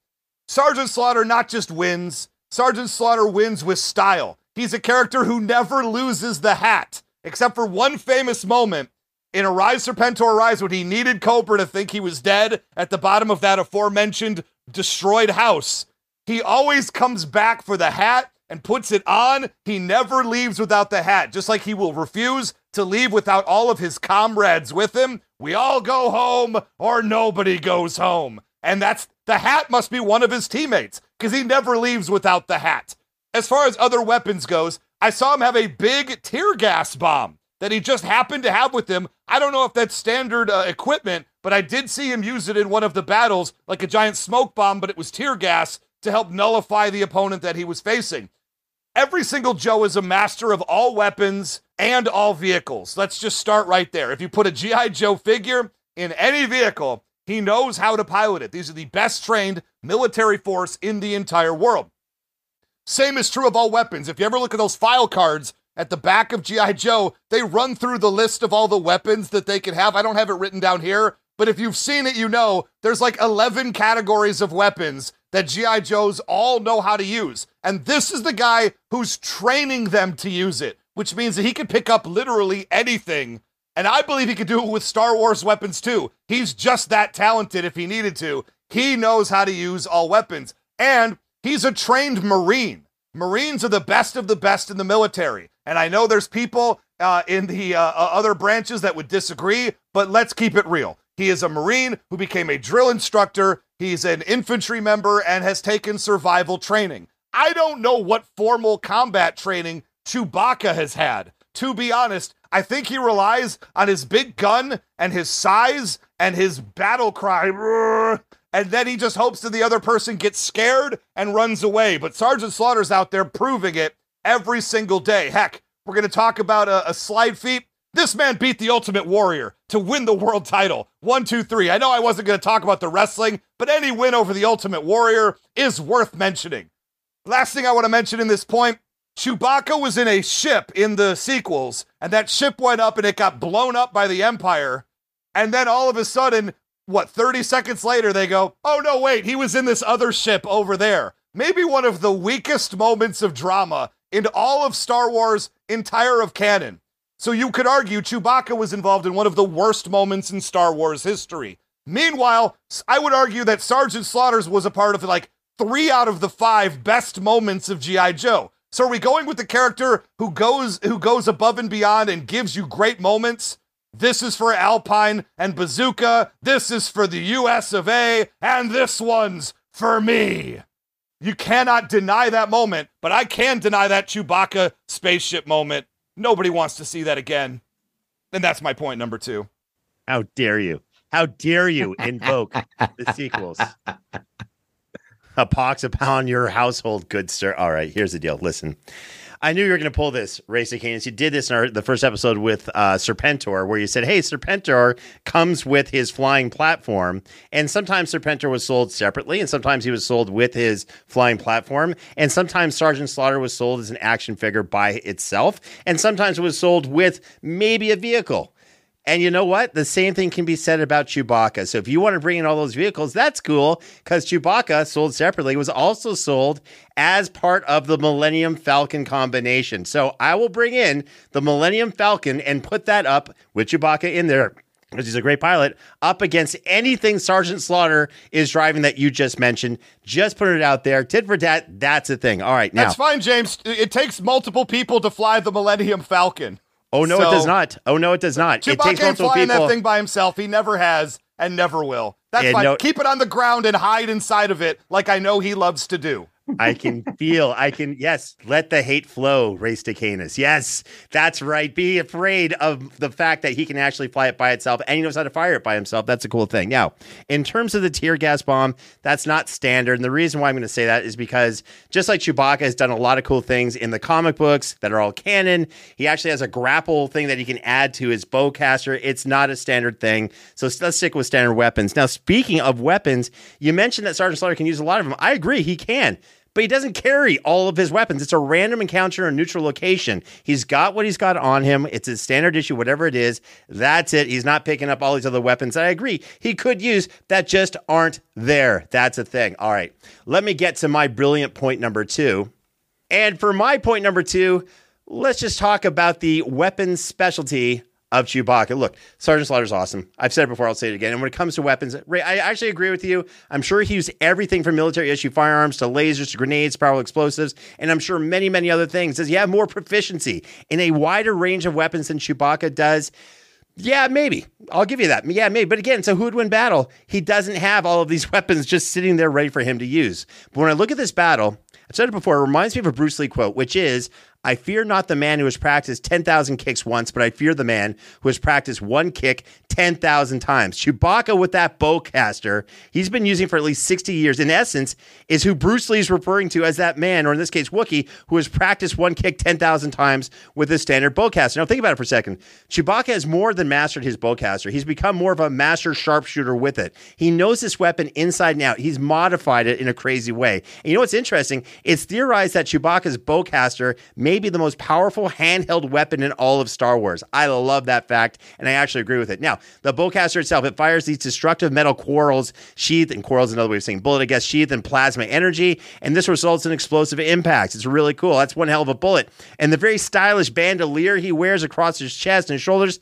Sergeant Slaughter not just wins, Sergeant Slaughter wins with style. He's a character who never loses the hat, except for one famous moment in Arise Serpentor Arise when he needed Cobra to think he was dead at the bottom of that aforementioned destroyed house. He always comes back for the hat and puts it on. He never leaves without the hat, just like he will refuse to leave without all of his comrades with him. We all go home or nobody goes home. And that's the hat must be one of his teammates because he never leaves without the hat. As far as other weapons goes, I saw him have a big tear gas bomb that he just happened to have with him. I don't know if that's standard uh, equipment, but I did see him use it in one of the battles like a giant smoke bomb, but it was tear gas to help nullify the opponent that he was facing. Every single Joe is a master of all weapons and all vehicles. Let's just start right there. If you put a G.I. Joe figure in any vehicle, he knows how to pilot it. These are the best trained military force in the entire world. Same is true of all weapons. If you ever look at those file cards at the back of G.I. Joe, they run through the list of all the weapons that they can have. I don't have it written down here, but if you've seen it, you know there's like 11 categories of weapons that G.I. Joes all know how to use. And this is the guy who's training them to use it, which means that he could pick up literally anything. And I believe he could do it with Star Wars weapons too. He's just that talented if he needed to. He knows how to use all weapons. And he's a trained Marine. Marines are the best of the best in the military. And I know there's people uh, in the uh, uh other branches that would disagree, but let's keep it real. He is a Marine who became a drill instructor He's an infantry member and has taken survival training. I don't know what formal combat training Chewbacca has had. To be honest, I think he relies on his big gun and his size and his battle cry. And then he just hopes that the other person gets scared and runs away. But Sergeant Slaughter's out there proving it every single day. Heck, we're going to talk about a, a slide feat. This man beat the Ultimate Warrior to win the world title. One, two, three. I know I wasn't going to talk about the wrestling, but any win over the Ultimate Warrior is worth mentioning. Last thing I want to mention in this point Chewbacca was in a ship in the sequels, and that ship went up and it got blown up by the Empire. And then all of a sudden, what, 30 seconds later, they go, oh no, wait, he was in this other ship over there. Maybe one of the weakest moments of drama in all of Star Wars' entire of canon. So you could argue Chewbacca was involved in one of the worst moments in Star Wars history. Meanwhile, I would argue that Sergeant Slaughter's was a part of like three out of the five best moments of G.I. Joe. So are we going with the character who goes who goes above and beyond and gives you great moments? This is for Alpine and Bazooka. This is for the US of A, and this one's for me. You cannot deny that moment, but I can deny that Chewbacca spaceship moment. Nobody wants to see that again. And that's my point number two. How dare you? How dare you invoke the sequels? [laughs] a pox upon your household, good sir. All right, here's the deal. Listen, I knew you were going to pull this, Ray Stacanis. You did this in our, the first episode with uh, Serpentor, where you said, hey, Serpentor comes with his flying platform. And sometimes Serpentor was sold separately, and sometimes he was sold with his flying platform. And sometimes Sergeant Slaughter was sold as an action figure by itself. And sometimes it was sold with maybe a vehicle. And you know what? The same thing can be said about Chewbacca. So if you want to bring in all those vehicles, that's cool because Chewbacca, sold separately, was also sold as part of the Millennium Falcon combination. So I will bring in the Millennium Falcon and put that up with Chewbacca in there because he's a great pilot, up against anything Sergeant Slaughter is driving that you just mentioned. Just put it out there. Tit for tat, that's a thing. All right, now. That's fine, James. It takes multiple people to fly the Millennium Falcon. Oh no, so, it does not. Oh no, it does not. Chewbacca it takes ain't flying people. that thing by himself. He never has and never will. That's and fine. No, Keep it on the ground and hide inside of it, like I know he loves to do. I can feel, I can, yes, let the hate flow, Ray Stacanis. Yes, that's right. Be afraid of the fact that he can actually fly it by itself and he knows how to fire it by himself. That's a cool thing. Now, in terms of the tear gas bomb, that's not standard. And the reason why I'm going to say that is because just like Chewbacca has done a lot of cool things in the comic books that are all canon, he actually has a grapple thing that he can add to his bowcaster. It's not a standard thing. So let's stick with standard weapons. Now, speaking of weapons, you mentioned that Sergeant Slaughter can use a lot of them. I agree, he can but he doesn't carry all of his weapons. It's a random encounter in a neutral location. He's got what he's got on him. It's his standard issue, whatever it is. That's it. He's not picking up all these other weapons I agree he could use that just aren't there. That's a thing. All right. Let me get to my brilliant point number two. And for my point number two, let's just talk about the weapons specialty of Chewbacca. Look, Sergeant Slaughter's awesome. I've said it before, I'll say it again. And when it comes to weapons, Ray, I actually agree with you. I'm sure he used everything from military issue firearms to lasers to grenades, powerful explosives, and I'm sure many, many other things. Does he have more proficiency in a wider range of weapons than Chewbacca does? Yeah, maybe. I'll give you that. Yeah, maybe. But again, so who would win battle? He doesn't have all of these [laughs] weapons just sitting there ready for him to use. But when I look at this battle, I've said it before, it reminds me of a Bruce Lee quote, which is I fear not the man who has practiced 10,000 kicks once, but I fear the man who has practiced one kick 10,000 times. Chewbacca with that bowcaster, he's been using for at least 60 years, in essence, is who Bruce Lee is referring to as that man, or in this case, Wookie, who has practiced one kick 10,000 times with his standard bowcaster. Now, think about it for a second. Chewbacca has more than mastered his bowcaster. He's become more of a master sharpshooter with it. He knows this weapon inside and out. He's modified it in a crazy way. And you know what's interesting? It's theorized that Chewbacca's bowcaster may may be the most powerful handheld weapon in all of Star Wars. I love that fact, and I actually agree with it. Now, the bowcaster itself, it fires these destructive metal quarrels, sheath, and quarrels another way of saying bullet, I guess, sheath and plasma energy, and this results in explosive impacts. It's really cool. That's one hell of a bullet. And the very stylish bandolier he wears across his chest and shoulders,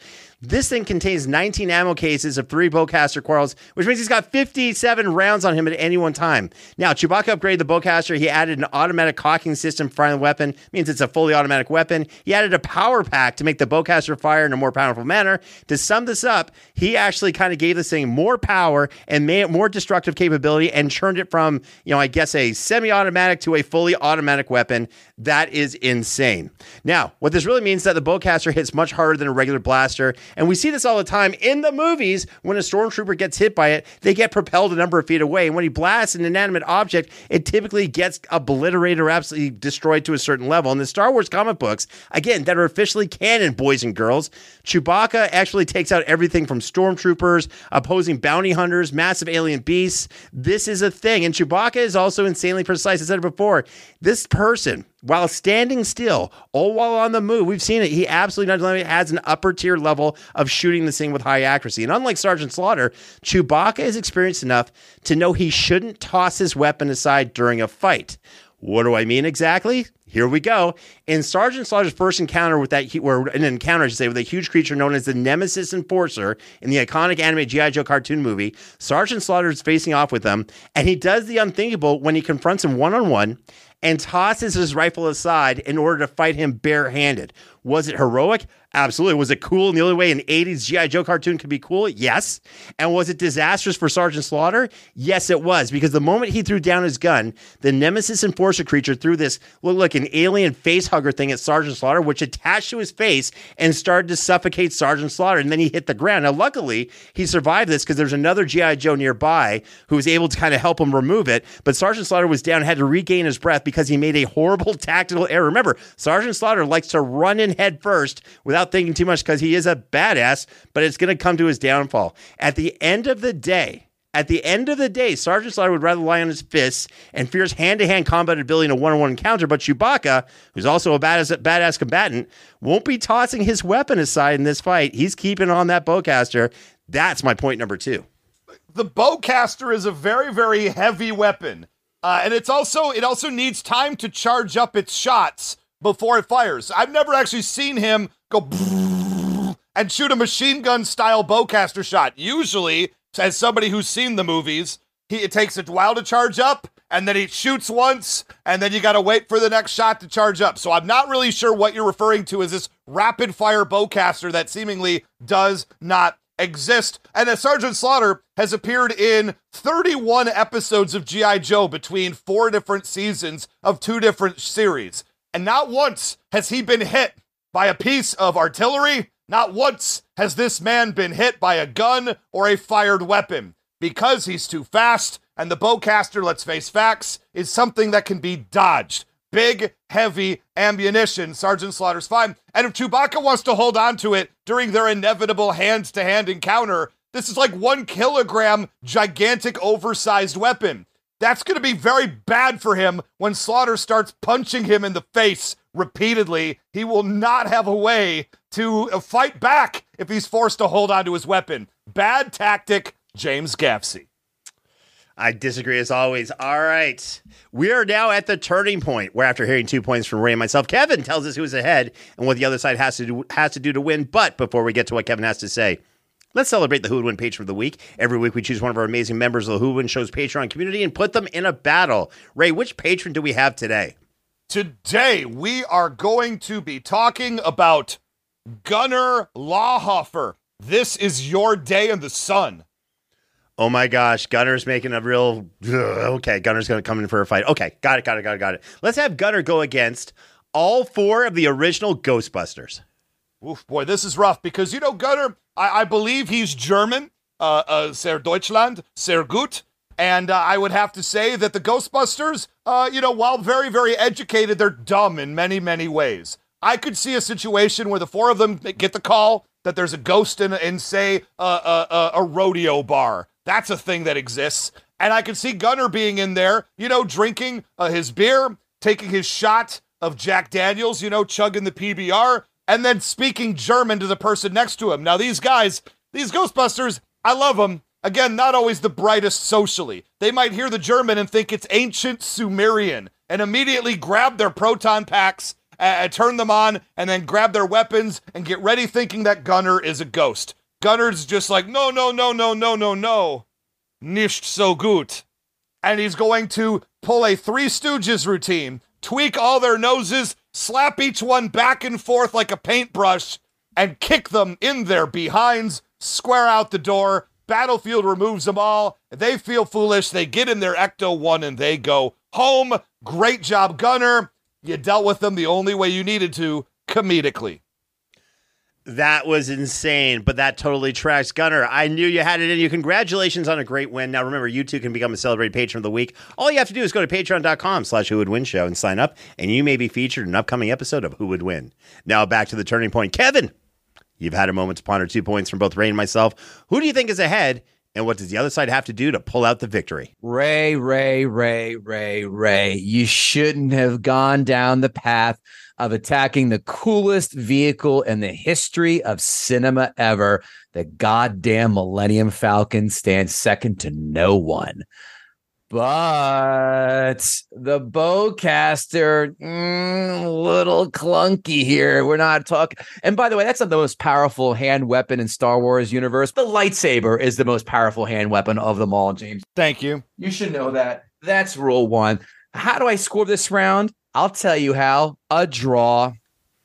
This thing contains 19 ammo cases of three bowcaster quarrels, which means he's got 57 rounds on him at any one time. Now, Chewbacca upgraded the bowcaster. He added an automatic cocking system for the weapon, means it's a fully automatic weapon. He added a power pack to make the bowcaster fire in a more powerful manner. To sum this up, he actually kind of gave this thing more power and made it more destructive capability and turned it from, you know, I guess a semi-automatic to a fully automatic weapon. That is insane. Now, what this really means is that the bowcaster hits much harder than a regular blaster, and we see this all the time in the movies. When a stormtrooper gets hit by it, they get propelled a number of feet away, and when he blasts an inanimate object, it typically gets obliterated or absolutely destroyed to a certain level. In the Star Wars comic books, again, that are officially canon, boys and girls, Chewbacca actually takes out everything from stormtroopers, opposing bounty hunters, massive alien beasts. This is a thing, and Chewbacca is also insanely precise. I said it before. This person, while standing still, all while on the move, we've seen it. He absolutely has an upper tier level of shooting this thing with high accuracy. And unlike Sergeant Slaughter, Chewbacca is experienced enough to know he shouldn't toss his weapon aside during a fight. What do I mean exactly? Here we go. In Sergeant Slaughter's first encounter with that, or an encounter, I should say, with a huge creature known as the Nemesis Enforcer in the iconic anime G.I. Joe cartoon movie, Sergeant Slaughter is facing off with them, and he does the unthinkable when he confronts him one on one and tosses his rifle aside in order to fight him barehanded. Was it heroic? Absolutely. Was it cool in the only way an 80s G.I. Joe cartoon could be cool? Yes. And was it disastrous for Sergeant Slaughter? Yes, it was. Because the moment he threw down his gun, the Nemesis Enforcer creature threw this, look, like an alien face hugger thing at Sergeant Slaughter, which attached to his face and started to suffocate Sergeant Slaughter. And then he hit the ground. Now, luckily, he survived this because there's another G.I. Joe nearby who was able to kind of help him remove it. But Sergeant Slaughter was down, and had to regain his breath because he made a horrible [laughs] tactical error. Remember, Sergeant Slaughter likes to run in head first without thinking too much because he is a badass, but it's going to come to his downfall. At the end of the day, at the end of the day, Sergeant Slaughter would rather lie on his fists and fears hand to hand combat ability in a one on one encounter. But Chewbacca, who's also a badass, badass combatant, won't be tossing his weapon aside in this fight. He's keeping on that bowcaster. That's my point number two. The bowcaster is a very, very heavy weapon. Uh, and it's also it also needs time to charge up its shots before it fires. I've never actually seen him go and shoot a machine gun style bowcaster shot. Usually, as somebody who's seen the movies, he it takes a while to charge up and then he shoots once and then you got to wait for the next shot to charge up. So I'm not really sure what you're referring to as this rapid fire bowcaster that seemingly does not exist. And as Sergeant Slaughter has appeared in 31 episodes of G.I. Joe between four different seasons of two different series. And not once has he been hit by a piece of artillery. Not once has this man been hit by a gun or a fired weapon because he's too fast. And the bowcaster, let's face facts, is something that can be dodged. Big, heavy ammunition. Sergeant Slaughter's fine. And if Chewbacca wants to hold on to it during their inevitable hand to hand encounter, this is like one kilogram, gigantic, oversized weapon. That's going to be very bad for him when Slaughter starts punching him in the face repeatedly. He will not have a way to uh, fight back if he's forced to hold on to his weapon. Bad tactic, James Gavsie. I disagree as always. All right. We are now at the turning point where after hearing two points from Ray and myself, Kevin tells us who's ahead and what the other side has to do, has to do to win. But before we get to what Kevin has to say, Let's celebrate the Who Would Win Patron of the Week. Every week we choose one of our amazing members of the Who Would Win Show's Patreon community and put them in a battle. Ray, which patron do we have today? Today we are going to be talking about Gunnar Lawhofer. This is your day in the sun. Oh my gosh, Gunnar's making a real. Ugh, okay, Gunnar's going to come in for a fight. Okay, got it, got it, got it, got it. Let's have Gunnar go against all four of the original Ghostbusters. Oof, boy, this is rough because you know Gunnar. I, I believe he's German. Uh, uh, sehr Deutschland, sehr gut. And uh, I would have to say that the Ghostbusters, uh, you know, while very, very educated, they're dumb in many, many ways. I could see a situation where the four of them get the call that there's a ghost in, in say, a, a, a rodeo bar. That's a thing that exists. And I could see Gunnar being in there, you know, drinking uh, his beer, taking his shot of Jack Daniels, you know, chugging the PBR, and then speaking German to the person next to him. Now, these guys, these Ghostbusters, I love them. Again, not always the brightest socially. They might hear the German and think it's ancient Sumerian and immediately grab their proton packs uh, turn them on, and then grab their weapons and get ready thinking that Gunnar is a ghost. Gunnar's just like, no, no, no, no, no, no, no. Nicht so gut. And he's going to pull a Three Stooges routine, tweak all their noses, slap each one back and forth like a paintbrush, and kick them in their behinds, square out the door. Battlefield removes them all. They feel foolish. They get in their Ecto 1 and they go home. Great job, Gunnar. You dealt with them the only way you needed to, comedically. That was insane, but that totally tracks. Gunnar, I knew you had it in you. Congratulations on a great win. Now, remember, you too can become a celebrated patron of the week. All you have to do is go to patreon.com slash who would win show and sign up, and you may be featured in an upcoming episode of Who Would Win. Now, back to the turning point. Kevin, you've had a moment to ponder two points from both Ray and myself. Who do you think is ahead, and what does the other side have to do to pull out the victory? Ray, Ray, Ray, Ray, Ray. You shouldn't have gone down the path of attacking the coolest vehicle in the history of cinema ever. The goddamn Millennium Falcon stands second to no one. But the bowcaster, mm, little clunky here. We're not talking. And by the way, that's not the most powerful hand weapon in Star Wars universe. The lightsaber is the most powerful hand weapon of them all, James. Thank you. You should know that. That's rule one. How do I score this round? I'll tell you how. A draw.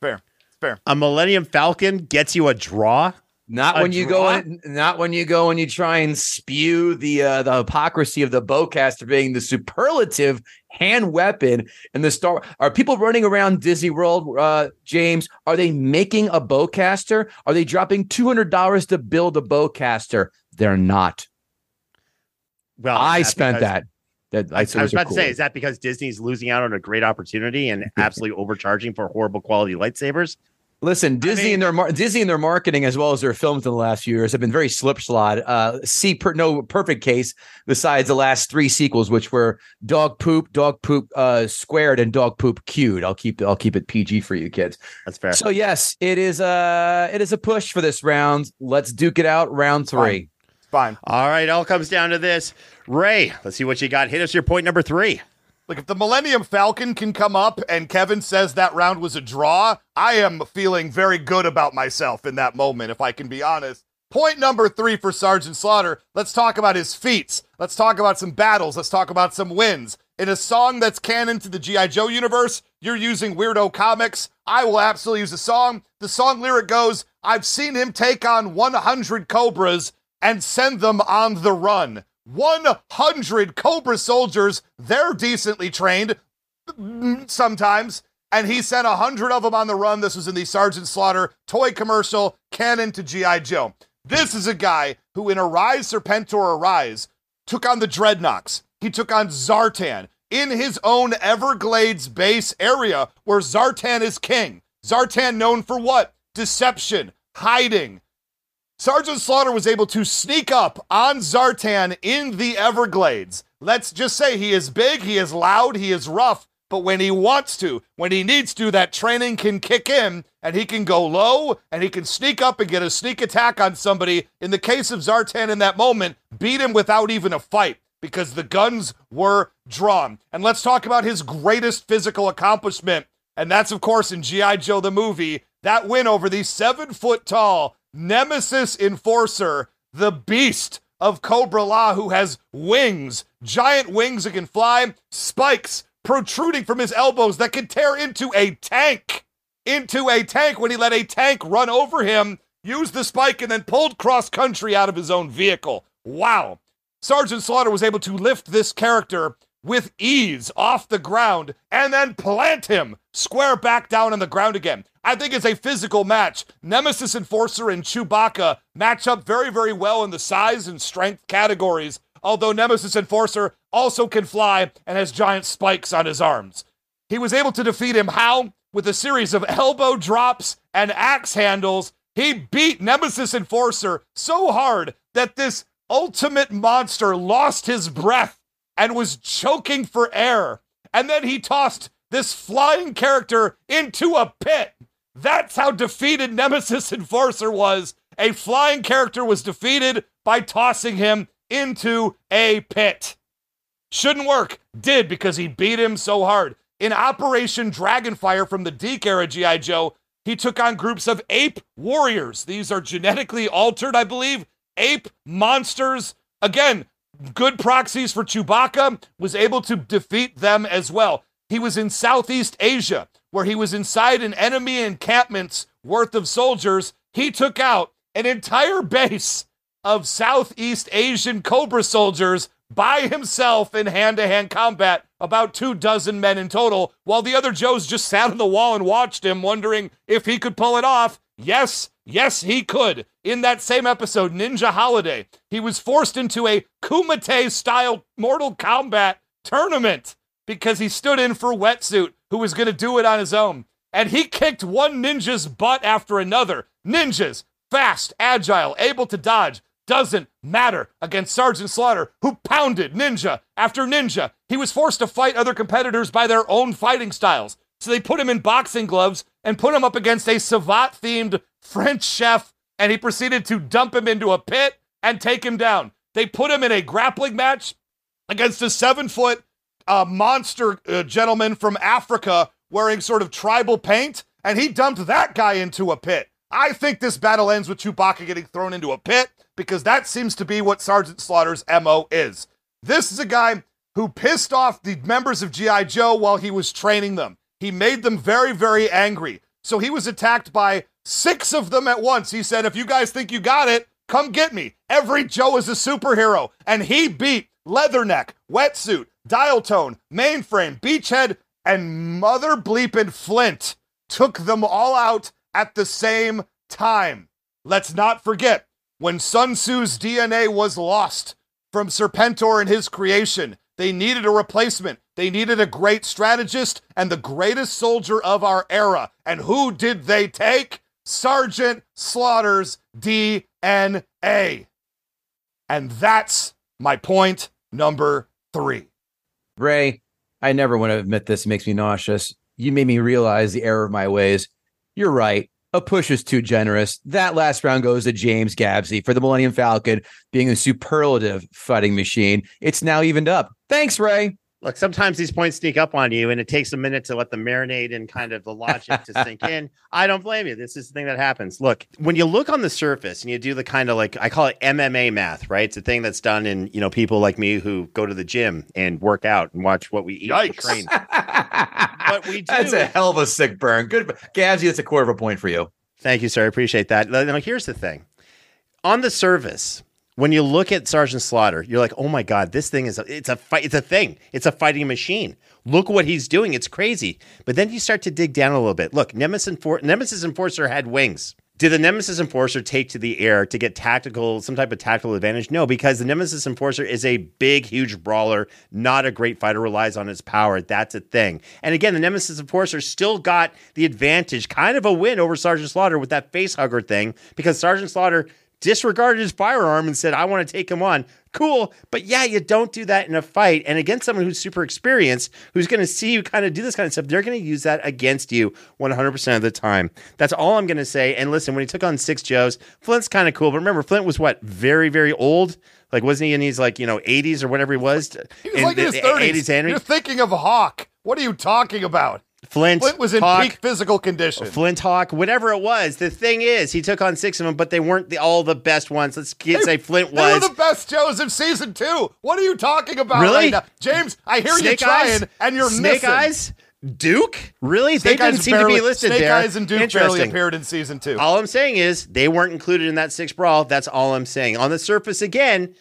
Fair. Fair. A Millennium Falcon gets you a draw? Not A when you draw? go in, not when you go and you try and spew the uh, the hypocrisy of the bowcaster being the superlative hand weapon in the Star. Are people running around Disney World, uh, James? Are they making a bowcaster? Are they dropping two hundred dollars to build a bowcaster? They're not. Well, I spent because- that. That I, I was about to say, is that because Disney's losing out on a great opportunity and [laughs] absolutely overcharging for horrible quality lightsabers? Listen, Disney mean- and their mar- Disney and their marketing, as well as their films in the last few years, have been very slipshod. Uh, see, per- no perfect case besides the last three sequels, which were Dog Poop, Dog Poop uh, Squared, and Dog Poop Cute. I'll keep I'll keep it PG for you kids. That's fair. So yes, it is uh it is a push for this round. Let's duke it out. Round three. It's fine. All right, all comes down to this. Ray, let's see what you got. Hit us your point number three. Like if the Millennium Falcon can come up and Kevin says that round was a draw, I am feeling very good about myself in that moment, if I can be honest. Point number three for Sergeant Slaughter. Let's talk about his feats. Let's talk about some battles. Let's talk about some wins. In a song that's canon to the G.I. Joe universe, you're using Weirdo Comics. I will absolutely use a song. The song lyric goes I've seen him take on 100 Cobras and send them on the run. 100 Cobra soldiers, they're decently trained sometimes. And he sent 100 of them on the run. This was in the Sergeant Slaughter toy commercial, canon to G.I. Joe. This is a guy who, in Arise Serpentor Arise, took on the Dreadnoks. He took on Zartan in his own Everglades base area where Zartan is king. Zartan known for what? Deception, hiding, Sergeant Slaughter was able to sneak up on Zartan in the Everglades. Let's just say he is big, he is loud, he is rough, but when he wants to, when he needs to, that training can kick in and he can go low and he can sneak up and get a sneak attack on somebody. In the case of Zartan in that moment, beat him without even a fight because the guns were drawn. And let's talk about his greatest physical accomplishment. And that's, of course, in G.I. Joe the movie, that win over the seven foot tall Nemesis Enforcer, the beast of Cobra La, who has wings, giant wings that can fly, spikes protruding from his elbows that can tear into a tank. Into a tank when he let a tank run over him, used the spike, and then pulled cross country out of his own vehicle. Wow. Sergeant Slaughter was able to lift this character with ease off the ground and then plant him square back down on the ground again. I think it's a physical match. Nemesis Enforcer and Chewbacca match up very, very well in the size and strength categories, although Nemesis Enforcer also can fly and has giant spikes on his arms. He was able to defeat him how? With a series of elbow drops and axe handles. He beat Nemesis Enforcer so hard that this ultimate monster lost his breath and was choking for air. And then he tossed this flying character into a pit. That's how defeated Nemesis Enforcer was. A flying character was defeated by tossing him into a pit. Shouldn't work. Did because he beat him so hard. In Operation Dragonfire from the DiC era G.I. Joe, he took on groups of ape warriors. These are genetically altered, I believe, ape monsters. Again, good proxies for Chewbacca, was able to defeat them as well. He was in Southeast Asia, where he was inside an enemy encampment's worth of soldiers. He took out an entire base of Southeast Asian Cobra soldiers by himself in hand to hand combat, about two dozen men in total, while the other Joes just sat on the wall and watched him, wondering if he could pull it off. Yes, yes, he could. In that same episode, Ninja Holiday, he was forced into a Kumite style Mortal Kombat tournament because he stood in for Wetsuit, who was going to do it on his own. And he kicked one ninja's butt after another. Ninjas, fast, agile, able to dodge, doesn't matter against Sergeant Slaughter, who pounded ninja after ninja. He was forced to fight other competitors by their own fighting styles. So they put him in boxing gloves and put him up against a Savate themed French chef, and he proceeded to dump him into a pit and take him down. They put him in a grappling match against a seven foot uh, monster uh, gentleman from Africa wearing sort of tribal paint, and he dumped that guy into a pit. I think this battle ends with Chewbacca getting thrown into a pit because that seems to be what Sergeant Slaughter's MO is. This is a guy who pissed off the members of G.I. Joe while he was training them. He made them very, very angry. So he was attacked by six of them at once. He said, If you guys think you got it, come get me. Every Joe is a superhero. And he beat Leatherneck, Wetsuit, Dial Tone, Mainframe, Beachhead, and Mother Bleepin' Flint. Took them all out at the same time. Let's not forget, when Sun Tzu's DNA was lost from Serpentor and his creation, they needed a replacement. They needed a great strategist and the greatest soldier of our era. And who did they take? Sergeant Slaughter's DNA. And that's my point number three. Ray, I never want to admit this. It makes me nauseous. You made me realize the error of my ways. You're right a push is too generous. That last round goes to James Gavsie for the Millennium Falcon being a superlative fighting machine. It's now evened up. Thanks, Ray. Look, sometimes these points sneak up on you, and it takes a minute to let them marinate and kind of the logic to sink [laughs] in. I don't blame you. This is the thing that happens. Look, when you look on the surface and you do the kind of like I call it MMA math, right? It's a thing that's done in you know people like me who go to the gym and work out and watch what we eat Yikes. train. [laughs] but we do. That's a hell of a sick burn. Good, Gavsie. That's a quarter of a point for you. Thank you, sir. I appreciate that. Now, here's the thing: on the surface, when you look at Sergeant Slaughter, you're like, oh my God, this thing is a, it's a fight, it's a thing. It's a fighting machine. Look what he's doing. It's crazy. But then you start to dig down a little bit. Look, Nemesis, Enfor- Nemesis Enforcer had wings. Did the Nemesis Enforcer take to the air to get tactical, some type of tactical advantage? No, because the Nemesis Enforcer is a big, huge brawler, not a great fighter, relies on his power. That's a thing. And again, the Nemesis Enforcer still got the advantage, kind of a win over Sergeant Slaughter with that face hugger thing, because Sergeant Slaughter disregarded his firearm and said, I want to take him on. Cool. But yeah, you don't do that in a fight. And against someone who's super experienced, who's going to see you kind of do this kind of stuff, they're going to use that against you 100% of the time. That's all I'm going to say. And listen, when he took on six Joes, Flint's kind of cool. But remember, Flint was what? Very, very old. Like, wasn't he in his, like, you know, 80s or whatever he was? He was in, like in his 30s. 80s, Henry? You're thinking of Hawk. What are you talking about? Flint, Flint was in Hawk, peak physical condition. Flint Hawk, whatever it was. The thing is, he took on six of them, but they weren't the, all the best ones. Let's they, say Flint was. They were the best Joes of season two. What are you talking about really? Right James, I hear Snake you trying, eyes? and you're Snake missing. Eyes? Duke? Really? Snake they didn't seem barely, to be listed Snake there. Eyes and Duke barely appeared in season two. All I'm saying is they weren't included in that six brawl. That's all I'm saying. On the surface, again,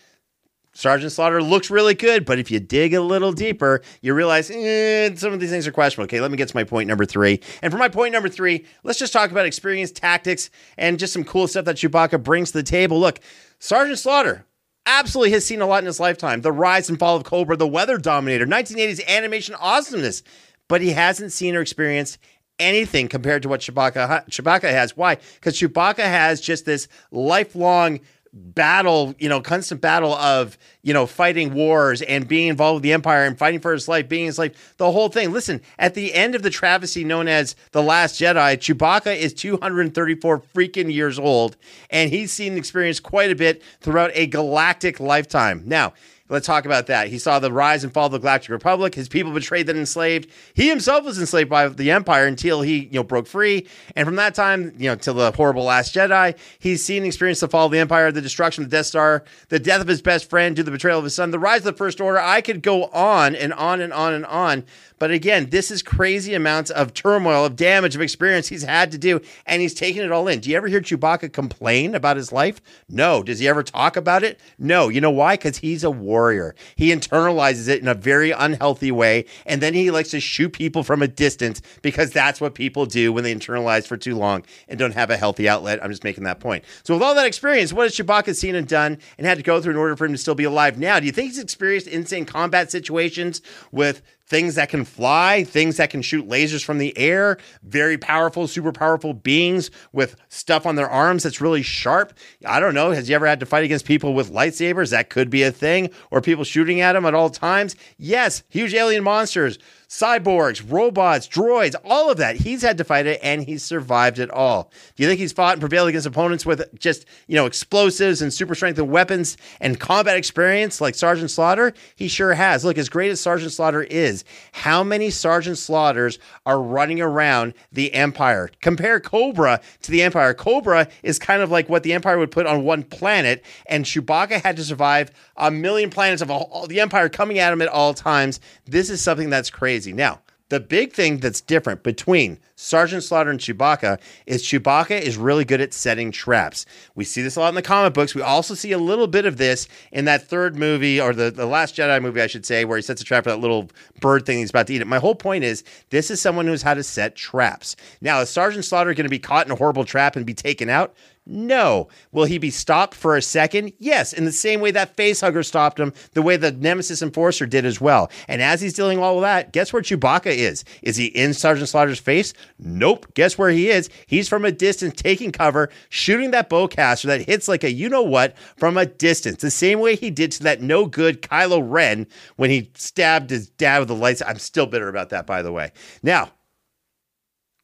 Sergeant Slaughter looks really good, but if you dig a little deeper, you realize eh, some of these things are questionable. Okay, let me get to my point number three. And for my point number three, let's just talk about experience, tactics, and just some cool stuff that Chewbacca brings to the table. Look, Sergeant Slaughter absolutely has seen a lot in his lifetime the rise and fall of Cobra, the weather dominator, 1980s animation awesomeness, but he hasn't seen or experienced anything compared to what Chewbacca, Chewbacca has. Why? Because Chewbacca has just this lifelong battle, you know, constant battle of, you know, fighting wars and being involved with the Empire and fighting for his life, being his life, the whole thing. Listen, at the end of the travesty known as The Last Jedi, Chewbacca is 234 freaking years old, and he's seen and experienced quite a bit throughout a galactic lifetime. Now, Let's talk about that. He saw the rise and fall of the Galactic Republic. His people betrayed and enslaved. He himself was enslaved by the Empire until he, you know, broke free. And from that time, you know, till the horrible Last Jedi, he's seen and experienced the fall of the Empire, the destruction of the Death Star, the death of his best friend, due to the betrayal of his son, the rise of the First Order. I could go on and on and on and on. But again, this is crazy amounts of turmoil, of damage, of experience he's had to do, and he's taking it all in. Do you ever hear Chewbacca complain about his life? No. Does he ever talk about it? No. You know why? Because he's a warrior. He internalizes it in a very unhealthy way, and then he likes to shoot people from a distance because that's what people do when they internalize for too long and don't have a healthy outlet. I'm just making that point. So, with all that experience, what has Chewbacca seen and done and had to go through in order for him to still be alive now? Do you think he's experienced insane combat situations with things that can fly, things that can shoot lasers from the air, very powerful, super powerful beings with stuff on their arms that's really sharp. I don't know. Has he ever had to fight against people with lightsabers? That could be a thing. Or people shooting at him at all times. Yes, huge alien monsters cyborgs, robots, droids, all of that. He's had to fight it and he's survived it all. Do you think he's fought and prevailed against opponents with just, you know, explosives and super strength and weapons and combat experience like Sergeant Slaughter? He sure has. Look, as great as Sergeant Slaughter is, how many Sergeant Slaughters are running around the Empire? Compare Cobra to the Empire. Cobra is kind of like what the Empire would put on one planet, and Chewbacca had to survive a million planets of all, the Empire coming at him at all times. This is something that's crazy. Now, the big thing that's different between Sergeant Slaughter and Chewbacca is Chewbacca is really good at setting traps. We see this a lot in the comic books. We also see a little bit of this in that third movie, or the, the Last Jedi movie, I should say, where he sets a trap for that little bird thing he's about to eat it. My whole point is this is someone who's how to set traps. Now, is Sergeant Slaughter going to be caught in a horrible trap and be taken out? No. Will he be stopped for a second? Yes, in the same way that facehugger stopped him, the way the Nemesis Enforcer did as well. And as he's dealing all of that, guess where Chewbacca is? Is he in Sergeant Slaughter's face? Nope. Guess where he is? He's from a distance taking cover, shooting that bowcaster that hits like a you know what from a distance. The same way he did to that no good Kylo Ren when he stabbed his dad with the lights. I'm still bitter about that, by the way. Now,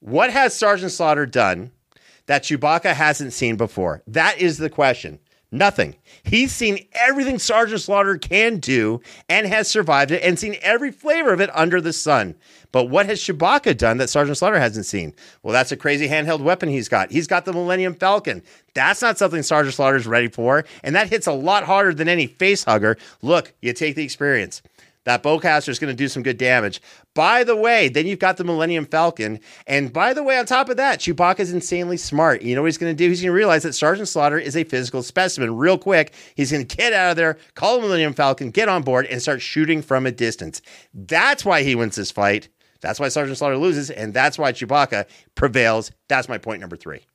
what has Sergeant Slaughter done that Chewbacca hasn't seen before? That is the question. Nothing. He's seen everything Sergeant Slaughter can do and has survived it and seen every flavor of it under the sun. But what has Chewbacca done that Sergeant Slaughter hasn't seen? Well, that's a crazy handheld weapon he's got. He's got the Millennium Falcon. That's not something Sergeant Slaughter's ready for, and that hits a lot harder than any face hugger. Look, you take the experience. That bowcaster is going to do some good damage. By the way, then you've got the Millennium Falcon. And by the way, on top of that, Chewbacca is insanely smart. You know what he's going to do? He's going to realize that Sergeant Slaughter is a physical specimen real quick. He's going to get out of there, call the Millennium Falcon, get on board, and start shooting from a distance. That's why he wins this fight. That's why Sergeant Slaughter loses. And that's why Chewbacca prevails. That's my point number three.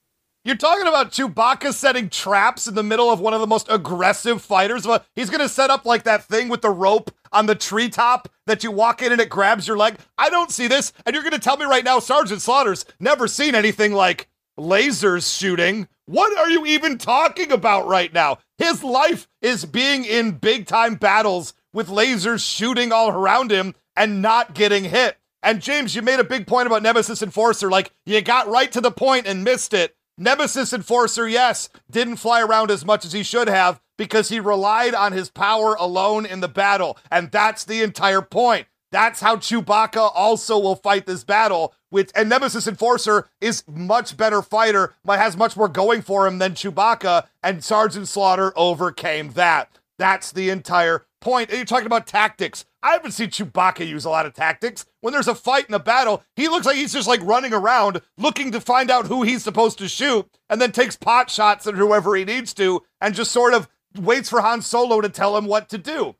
You're talking about Chewbacca setting traps in the middle of one of the most aggressive fighters. He's going to set up like that thing with the rope on the treetop that you walk in and it grabs your leg. I don't see this. And you're going to tell me right now, Sergeant Slaughter's never seen anything like lasers shooting. What are you even talking about right now? His life is being in big time battles with lasers shooting all around him and not getting hit. And James, you made a big point about Nemesis Enforcer. Like, you got right to the point and missed it. Nemesis Enforcer, yes, didn't fly around as much as he should have because he relied on his power alone in the battle. And that's the entire point. That's how Chewbacca also will fight this battle. With and Nemesis Enforcer is much better fighter, but has much more going for him than Chewbacca, and Sergeant Slaughter overcame that. That's the entire point. And you're talking about tactics. I haven't seen Chewbacca use a lot of tactics. When there's a fight in a battle, he looks like he's just like running around looking to find out who he's supposed to shoot and then takes pot shots at whoever he needs to and just sort of waits for Han Solo to tell him what to do.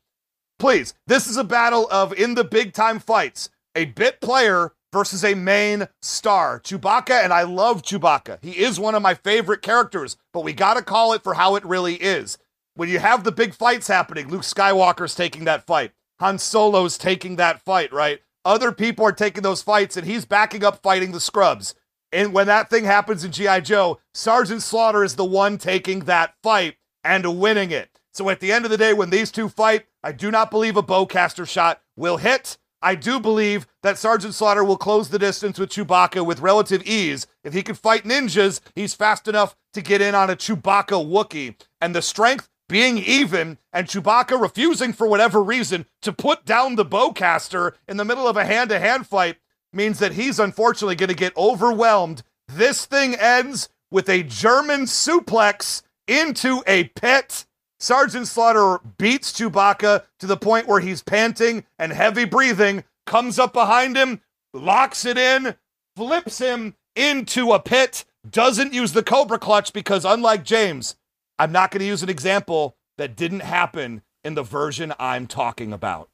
Please, this is a battle of in the big time fights, a bit player versus a main star. Chewbacca, and I love Chewbacca. He is one of my favorite characters, but we got to call it for how it really is. When you have the big fights happening, Luke Skywalker's taking that fight. Han Solo's taking that fight, right? Other people are taking those fights, and he's backing up fighting the scrubs. And when that thing happens in G.I. Joe, Sergeant Slaughter is the one taking that fight and winning it. So at the end of the day, when these two fight, I do not believe a bowcaster shot will hit. I do believe that Sergeant Slaughter will close the distance with Chewbacca with relative ease. If he can fight ninjas, he's fast enough to get in on a Chewbacca Wookiee. And the strength being even and Chewbacca refusing for whatever reason to put down the bowcaster in the middle of a hand to hand fight means that he's unfortunately going to get overwhelmed. This thing ends with a German suplex into a pit. Sergeant Slaughter beats Chewbacca to the point where he's panting and heavy breathing, comes up behind him, locks it in, flips him into a pit, doesn't use the Cobra clutch because, unlike James, I'm not going to use an example that didn't happen in the version I'm talking about.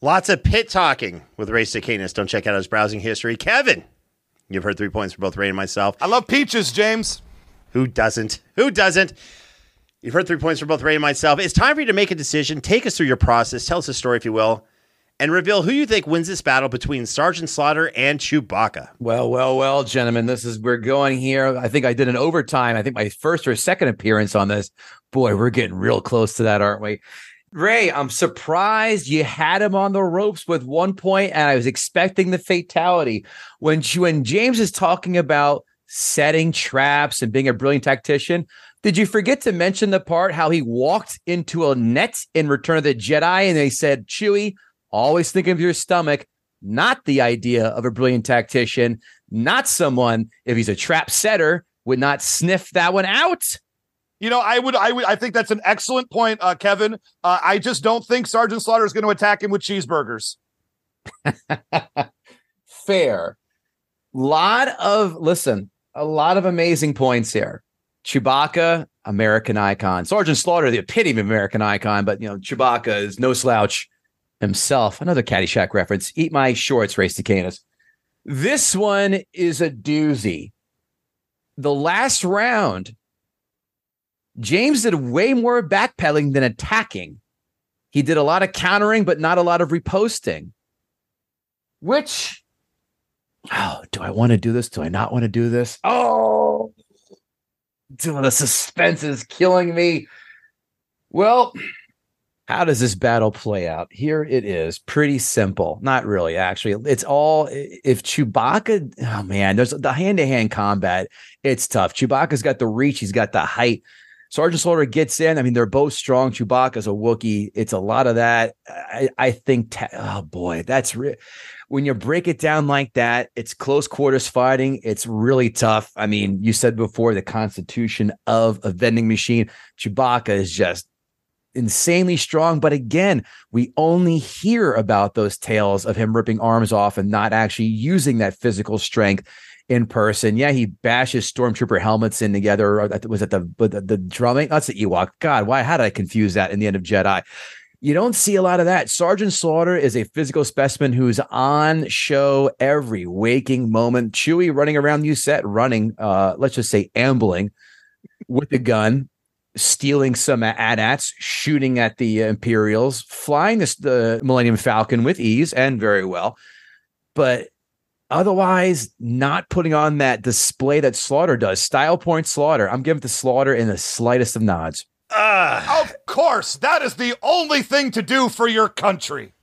Lots of pit talking with Ray Stacanis. Don't check out his browsing history. Kevin, you've heard three points for both Ray and myself. I love peaches, James. Who doesn't? Who doesn't? You've heard three points for both Ray and myself. It's time for you to make a decision. Take us through your process. Tell us a story, if you will, and reveal who you think wins this battle between Sergeant Slaughter and Chewbacca. Well, well, well, gentlemen, this is we're going here. I think I did an overtime. I think my first or second appearance on this. Boy, we're getting real close to that, aren't we? Ray, I'm surprised you had him on the ropes with one point, and I was expecting the fatality. When when James is talking about setting traps and being a brilliant tactician, did you forget to mention the part how he walked into a net in Return of the Jedi and they said, Chewie, always think of your stomach, not the idea of a brilliant tactician, not someone, if he's a trap setter, would not sniff that one out? You know, I would, I would, I think that's an excellent point, uh, Kevin. Uh, I just don't think Sergeant Slaughter is going to attack him with cheeseburgers. [laughs] Fair. Lot of listen, a lot of amazing points here. Chewbacca, American icon. Sergeant Slaughter, the epitome of American icon, but you know, Chewbacca is no slouch himself. Another Caddyshack reference. Eat my shorts, race to Stacanis. This one is a doozy. The last round, James did way more backpedaling than attacking. He did a lot of countering, but not a lot of reposting. Which, oh, do I want to do this? Do I not want to do this? Oh, dude, the suspense is killing me. Well, how does this battle play out? Here it is. Pretty simple. Not really, actually. It's all if Chewbacca, oh man, there's the hand-to-hand combat. It's tough. Chewbacca's got the reach, he's got the height. Sergeant Slaughter gets in. I mean, they're both strong. Chewbacca's a Wookiee. It's a lot of that. I, I think, ta- oh boy, that's real. When you break it down like that, it's close quarters fighting. It's really tough. I mean, you said before the constitution of a vending machine. Chewbacca is just insanely strong. But again, we only hear about those tales of him ripping arms off and not actually using that physical strength in person. Yeah, he bashes stormtrooper helmets in together. Was it the the, the drumming? That's the Ewok. God, why? How did I confuse that in the end of Jedi? You don't see a lot of that. Sergeant Slaughter is a physical specimen who's on show every waking moment. Chewie running around you set, running, uh, let's just say ambling with a gun, stealing some AT-ATs, shooting at the Imperials, flying this, the Millennium Falcon with ease and very well. But Otherwise, not putting on that display that Slaughter does. Style point Slaughter. I'm giving the Slaughter in the slightest of nods. Uh, of course, that is the only thing to do for your country.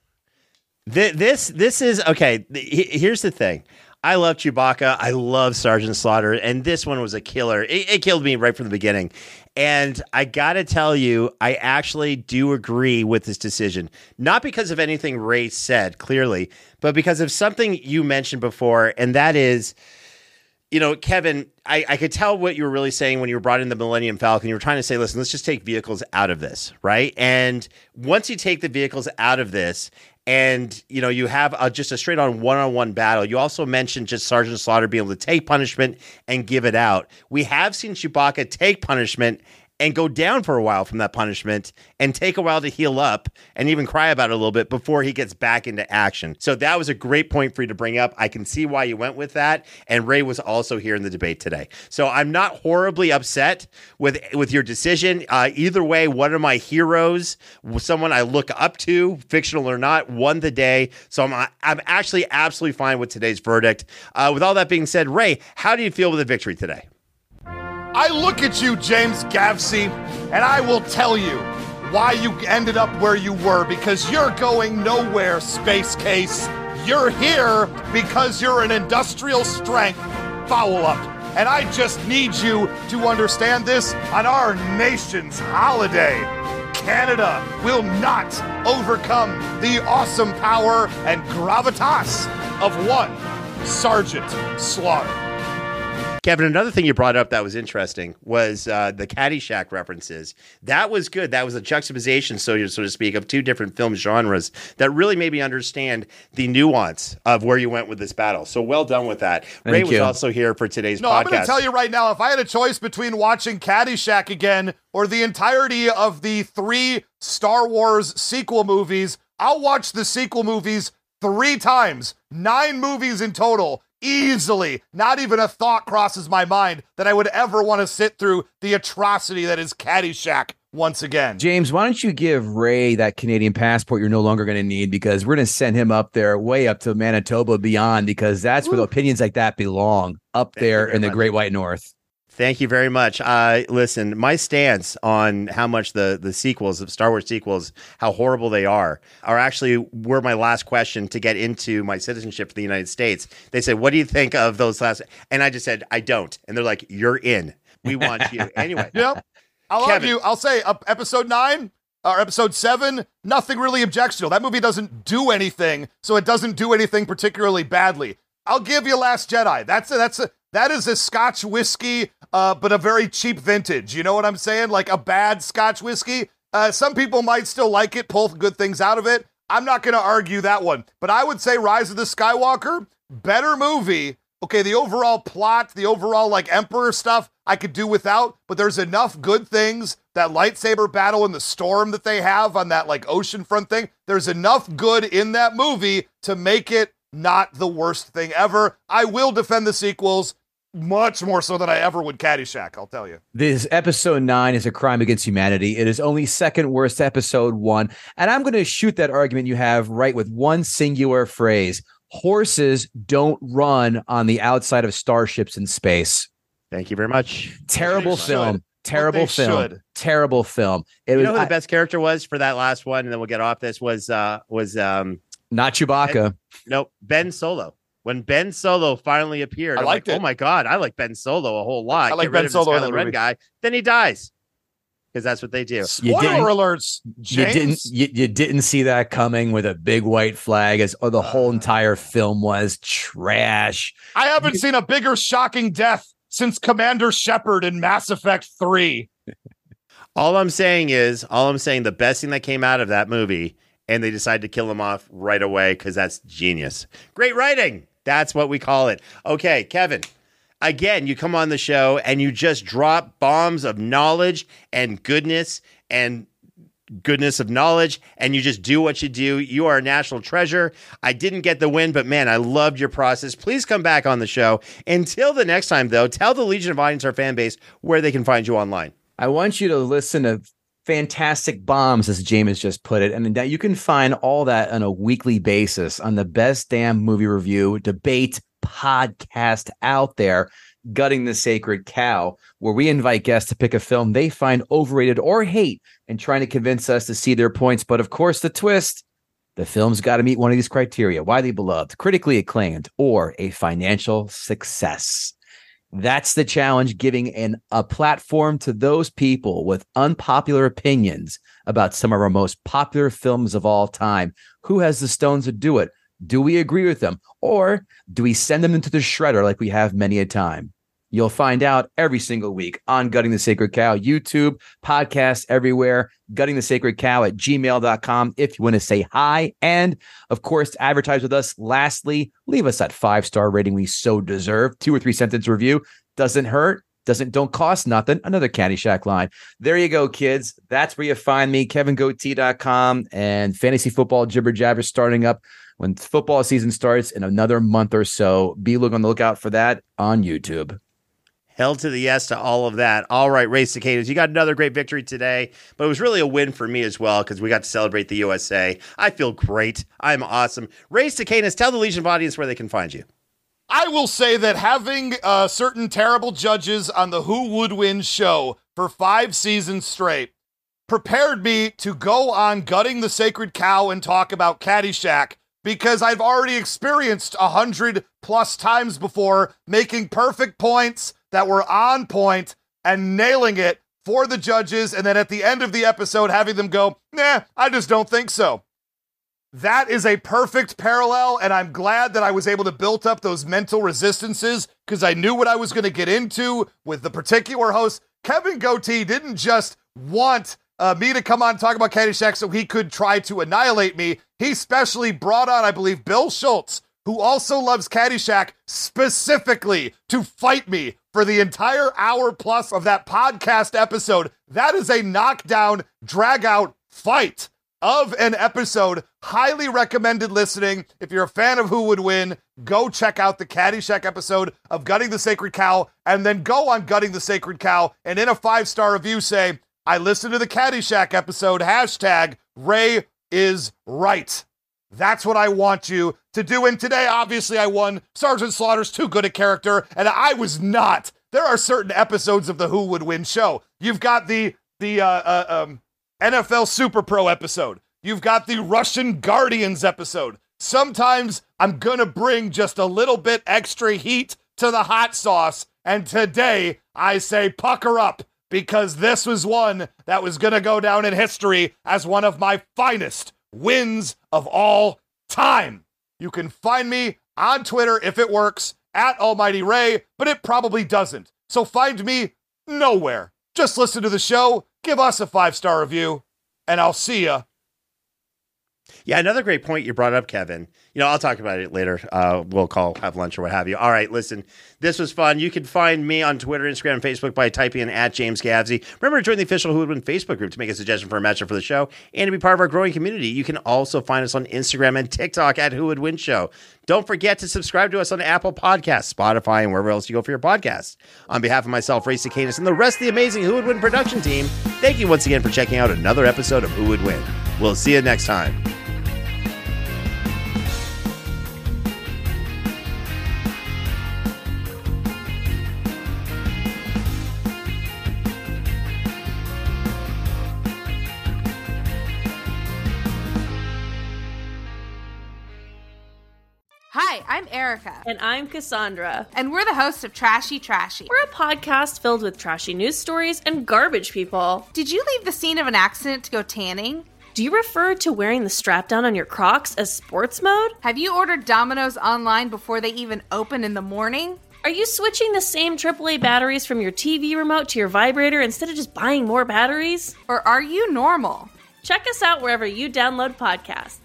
Th- this this is okay. Th- here's the thing. I love Chewbacca. I love Sergeant Slaughter, and this one was a killer. It, it killed me right from the beginning. And I got to tell you, I actually do agree with this decision. Not because of anything Ray said, clearly, but because of something you mentioned before. And that is, you know, Kevin, I, I could tell what you were really saying when you were brought in the Millennium Falcon. You were trying to say, listen, let's just take vehicles out of this, right? And once you take the vehicles out of this, and you know you have a, just a straight on one on one battle. You also mentioned just Sergeant Slaughter being able to take punishment and give it out. We have seen Chewbacca take punishment and go down for a while from that punishment and take a while to heal up and even cry about it a little bit before he gets back into action. So that was a great point for you to bring up. I can see why you went with that. And Ray was also here in the debate today. So I'm not horribly upset with with your decision. Uh, either way, one of my heroes, someone I look up to, fictional or not, won the day. So I'm I'm actually absolutely fine with today's verdict. Uh, with all that being said, Ray, how do you feel with the victory today? I look at you, James Gavsie, and I will tell you why you ended up where you were because you're going nowhere, Space Case. You're here because you're an industrial strength foul up and I just need you to understand this on our nation's holiday. Canada will not overcome the awesome power and gravitas of one Sergeant Slaughter. Kevin, another thing you brought up that was interesting was uh, the Caddyshack references. That was good. That was a juxtaposition, so so to speak, of two different film genres that really made me understand the nuance of where you went with this battle. So well done with that. Ray was also here for today's No, podcast. I'm going to tell you right now if I had a choice between watching Caddyshack again or the entirety of the three Star Wars sequel movies, I'll watch the sequel movies three times, nine movies in total. Easily, not even a thought crosses my mind that I would ever want to sit through the atrocity that is Caddyshack once again. James, why don't you give Ray that Canadian passport you're no longer going to need because we're going to send him up there, way up to Manitoba beyond, because that's where the opinions like that belong, up Thank there in the much. Great White North. Thank you very much. Uh, listen, my stance on how much the the sequels of Star Wars sequels, how horrible they are, are actually were my last question to get into my citizenship for the United States. They said, "What do you think of those last?" And I just said, "I don't." And they're like, "You're in. We want you [laughs] anyway." Yep. I'll Kevin. argue, I'll say uh, episode nine or episode seven, nothing really objectionable. That movie doesn't do anything, so it doesn't do anything particularly badly. I'll give you Last Jedi. That's a, that's a, that is a Scotch whiskey, uh, but a very cheap vintage. You know what I'm saying? Like a bad Scotch whiskey. Uh, some people might still like it, pull good things out of it. I'm not going to argue that one, but I would say Rise of the Skywalker, better movie. Okay, the overall plot, the overall like Emperor stuff, I could do without, but there's enough good things. That lightsaber battle in the storm that they have on that like oceanfront thing, there's enough good in that movie to make it not the worst thing ever. I will defend the sequels much more so than I ever would Caddyshack, I'll tell you. This episode nine is a crime against humanity. It is only second worst episode one. And I'm going to shoot that argument you have right with one singular phrase horses don't run on the outside of starships in space. Thank you very much. Terrible film. should. Terrible film. should. Terrible film. It You was know who the I- best character was for that last one, and then we'll get off this. Was uh was um not Chewbacca. nope Ben Solo. When Ben Solo finally appeared, I I'm liked like, it. oh my god, I like Ben Solo a whole lot. I like Get Ben of the Solo in Kylo that Ren movie. guy. Then he dies because that's what they do. You Spoiler didn't- alerts, You didn't you, you didn't see that coming with a big white flag as oh, the whole uh. entire film was trash. I haven't seen a bigger shocking death since Commander Shepard in Mass Effect 3. [laughs] All I'm saying is, all I'm saying, the best thing that came out of that movie, and they decided to kill him off right away because that's genius. Great writing. That's what we call it. Okay, Kevin. Again, you come on the show and you just drop bombs of knowledge and goodness and goodness of knowledge and you just do what you do. You are a national treasure. I didn't get the win, but man, I loved your process. Please come back on the show. Until the next time, though, tell the Legion of Audience, our fan base, where they can find you online. I want you to listen to fantastic bombs, as James just put it, and you can find all that on a weekly basis on the best damn movie review debate podcast out there. Gutting the Sacred Cow, where we invite guests to pick a film they find overrated or hate and trying to convince us to see their points. But of course, the twist the film's got to meet one of these criteria widely beloved, critically acclaimed, or a financial success. That's the challenge, giving an, a platform to those people with unpopular opinions about some of our most popular films of all time. Who has the stones to do it? Do we agree with them? Or do we send them into the shredder like we have many a time? You'll find out every single week on Gutting the Sacred Cow, YouTube, podcasts everywhere, gutting the sacred cow at gmail.com if you want to say hi. And of course, advertise with us. Lastly, leave us that five star rating we so deserve. Two or three sentence review doesn't hurt. Doesn't don't cost nothing. Another Caddyshack line. There you go, kids. That's where you find me, kevingootee.com and fantasy football jibber jabber starting up when football season starts in another month or so. Be look on the lookout for that on YouTube. Hell to the yes to all of that. All right, Ray Stacanis, you got another great victory today, but it was really a win for me as well because we got to celebrate the USA. I feel great. I'm awesome. Ray Stacanis, tell the Legion of Audience where they can find you. I will say that having uh, certain terrible judges on the Who Would Win show for five seasons straight prepared me to go on Gutting the Sacred Cow and talk about Caddyshack because I've already experienced a hundred plus times before making perfect points that were on point and nailing it for the judges, and then at the end of the episode, having them go, nah, I just don't think so. That is a perfect parallel, and I'm glad that I was able to build up those mental resistances because I knew what I was going to get into with the particular host. Kevin Gootee didn't just want uh, me to come on and talk about Caddyshack so he could try to annihilate me. He specially brought on, I believe, Bill Schultz, who also loves Caddyshack specifically to fight me for the entire hour plus of that podcast episode. That is a knockdown, drag out fight of an episode. Highly recommended listening. If you're a fan of Who Would Win, go check out the Caddyshack episode of Gutting the Sacred Cow, and then go on Gutting the Sacred Cow and in a five star review say, I listened to the Caddyshack episode, hashtag Ray is right. That's what I want you to do. And today, obviously, I won. Sergeant Slaughter's too good a character, and I was not. There are certain episodes of the Who Would Win show. You've got the the uh, uh, um, NFL Super Pro episode. You've got the Russian Guardians episode. Sometimes I'm gonna bring just a little bit extra heat to the hot sauce, and today I say pucker up because this was one that was gonna go down in history as one of my finest wins of all time. You can find me on Twitter if it works at Almighty Ray, but it probably doesn't. So find me nowhere. Just listen to the show, give us a five star review, and I'll see ya yeah, another great point you brought up, Kevin. You know, I'll talk about it later. Uh, we'll call, have lunch, or what have you. All right, listen, this was fun. You can find me on Twitter, Instagram, and Facebook by typing in at James Gavsie. Remember to join the official Who Would Win Facebook group to make a suggestion for a matchup for the show and to be part of our growing community. You can also find us on Instagram and TikTok at Who Would Win Show. Don't forget to subscribe to us on Apple Podcasts, Spotify, and wherever else you go for your podcasts. On behalf of myself, Ray Stacanis, and the rest of the amazing Who Would Win production team, thank you once again for checking out another episode of Who Would Win. We'll see you next time. I'm Erica. And I'm Cassandra. And we're the hosts of Trashy Trashy. We're a podcast filled with trashy news stories and garbage people. Did you leave the scene of an accident to go tanning? Do you refer to wearing the strap down on your Crocs as sports mode? Have you ordered Domino's online before they even open in the morning? Are you switching the same AAA batteries from your TV remote to your vibrator instead of just buying more batteries? Or are you normal? Check us out wherever you download podcasts.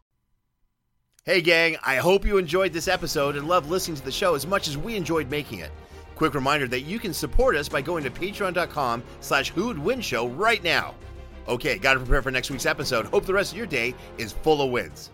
Hey, gang, I hope you enjoyed this episode and loved listening to the show as much as we enjoyed making it. Quick reminder that you can support us by going to patreon.com slash who'd show right now. Okay, gotta prepare for next week's episode. Hope the rest of your day is full of wins.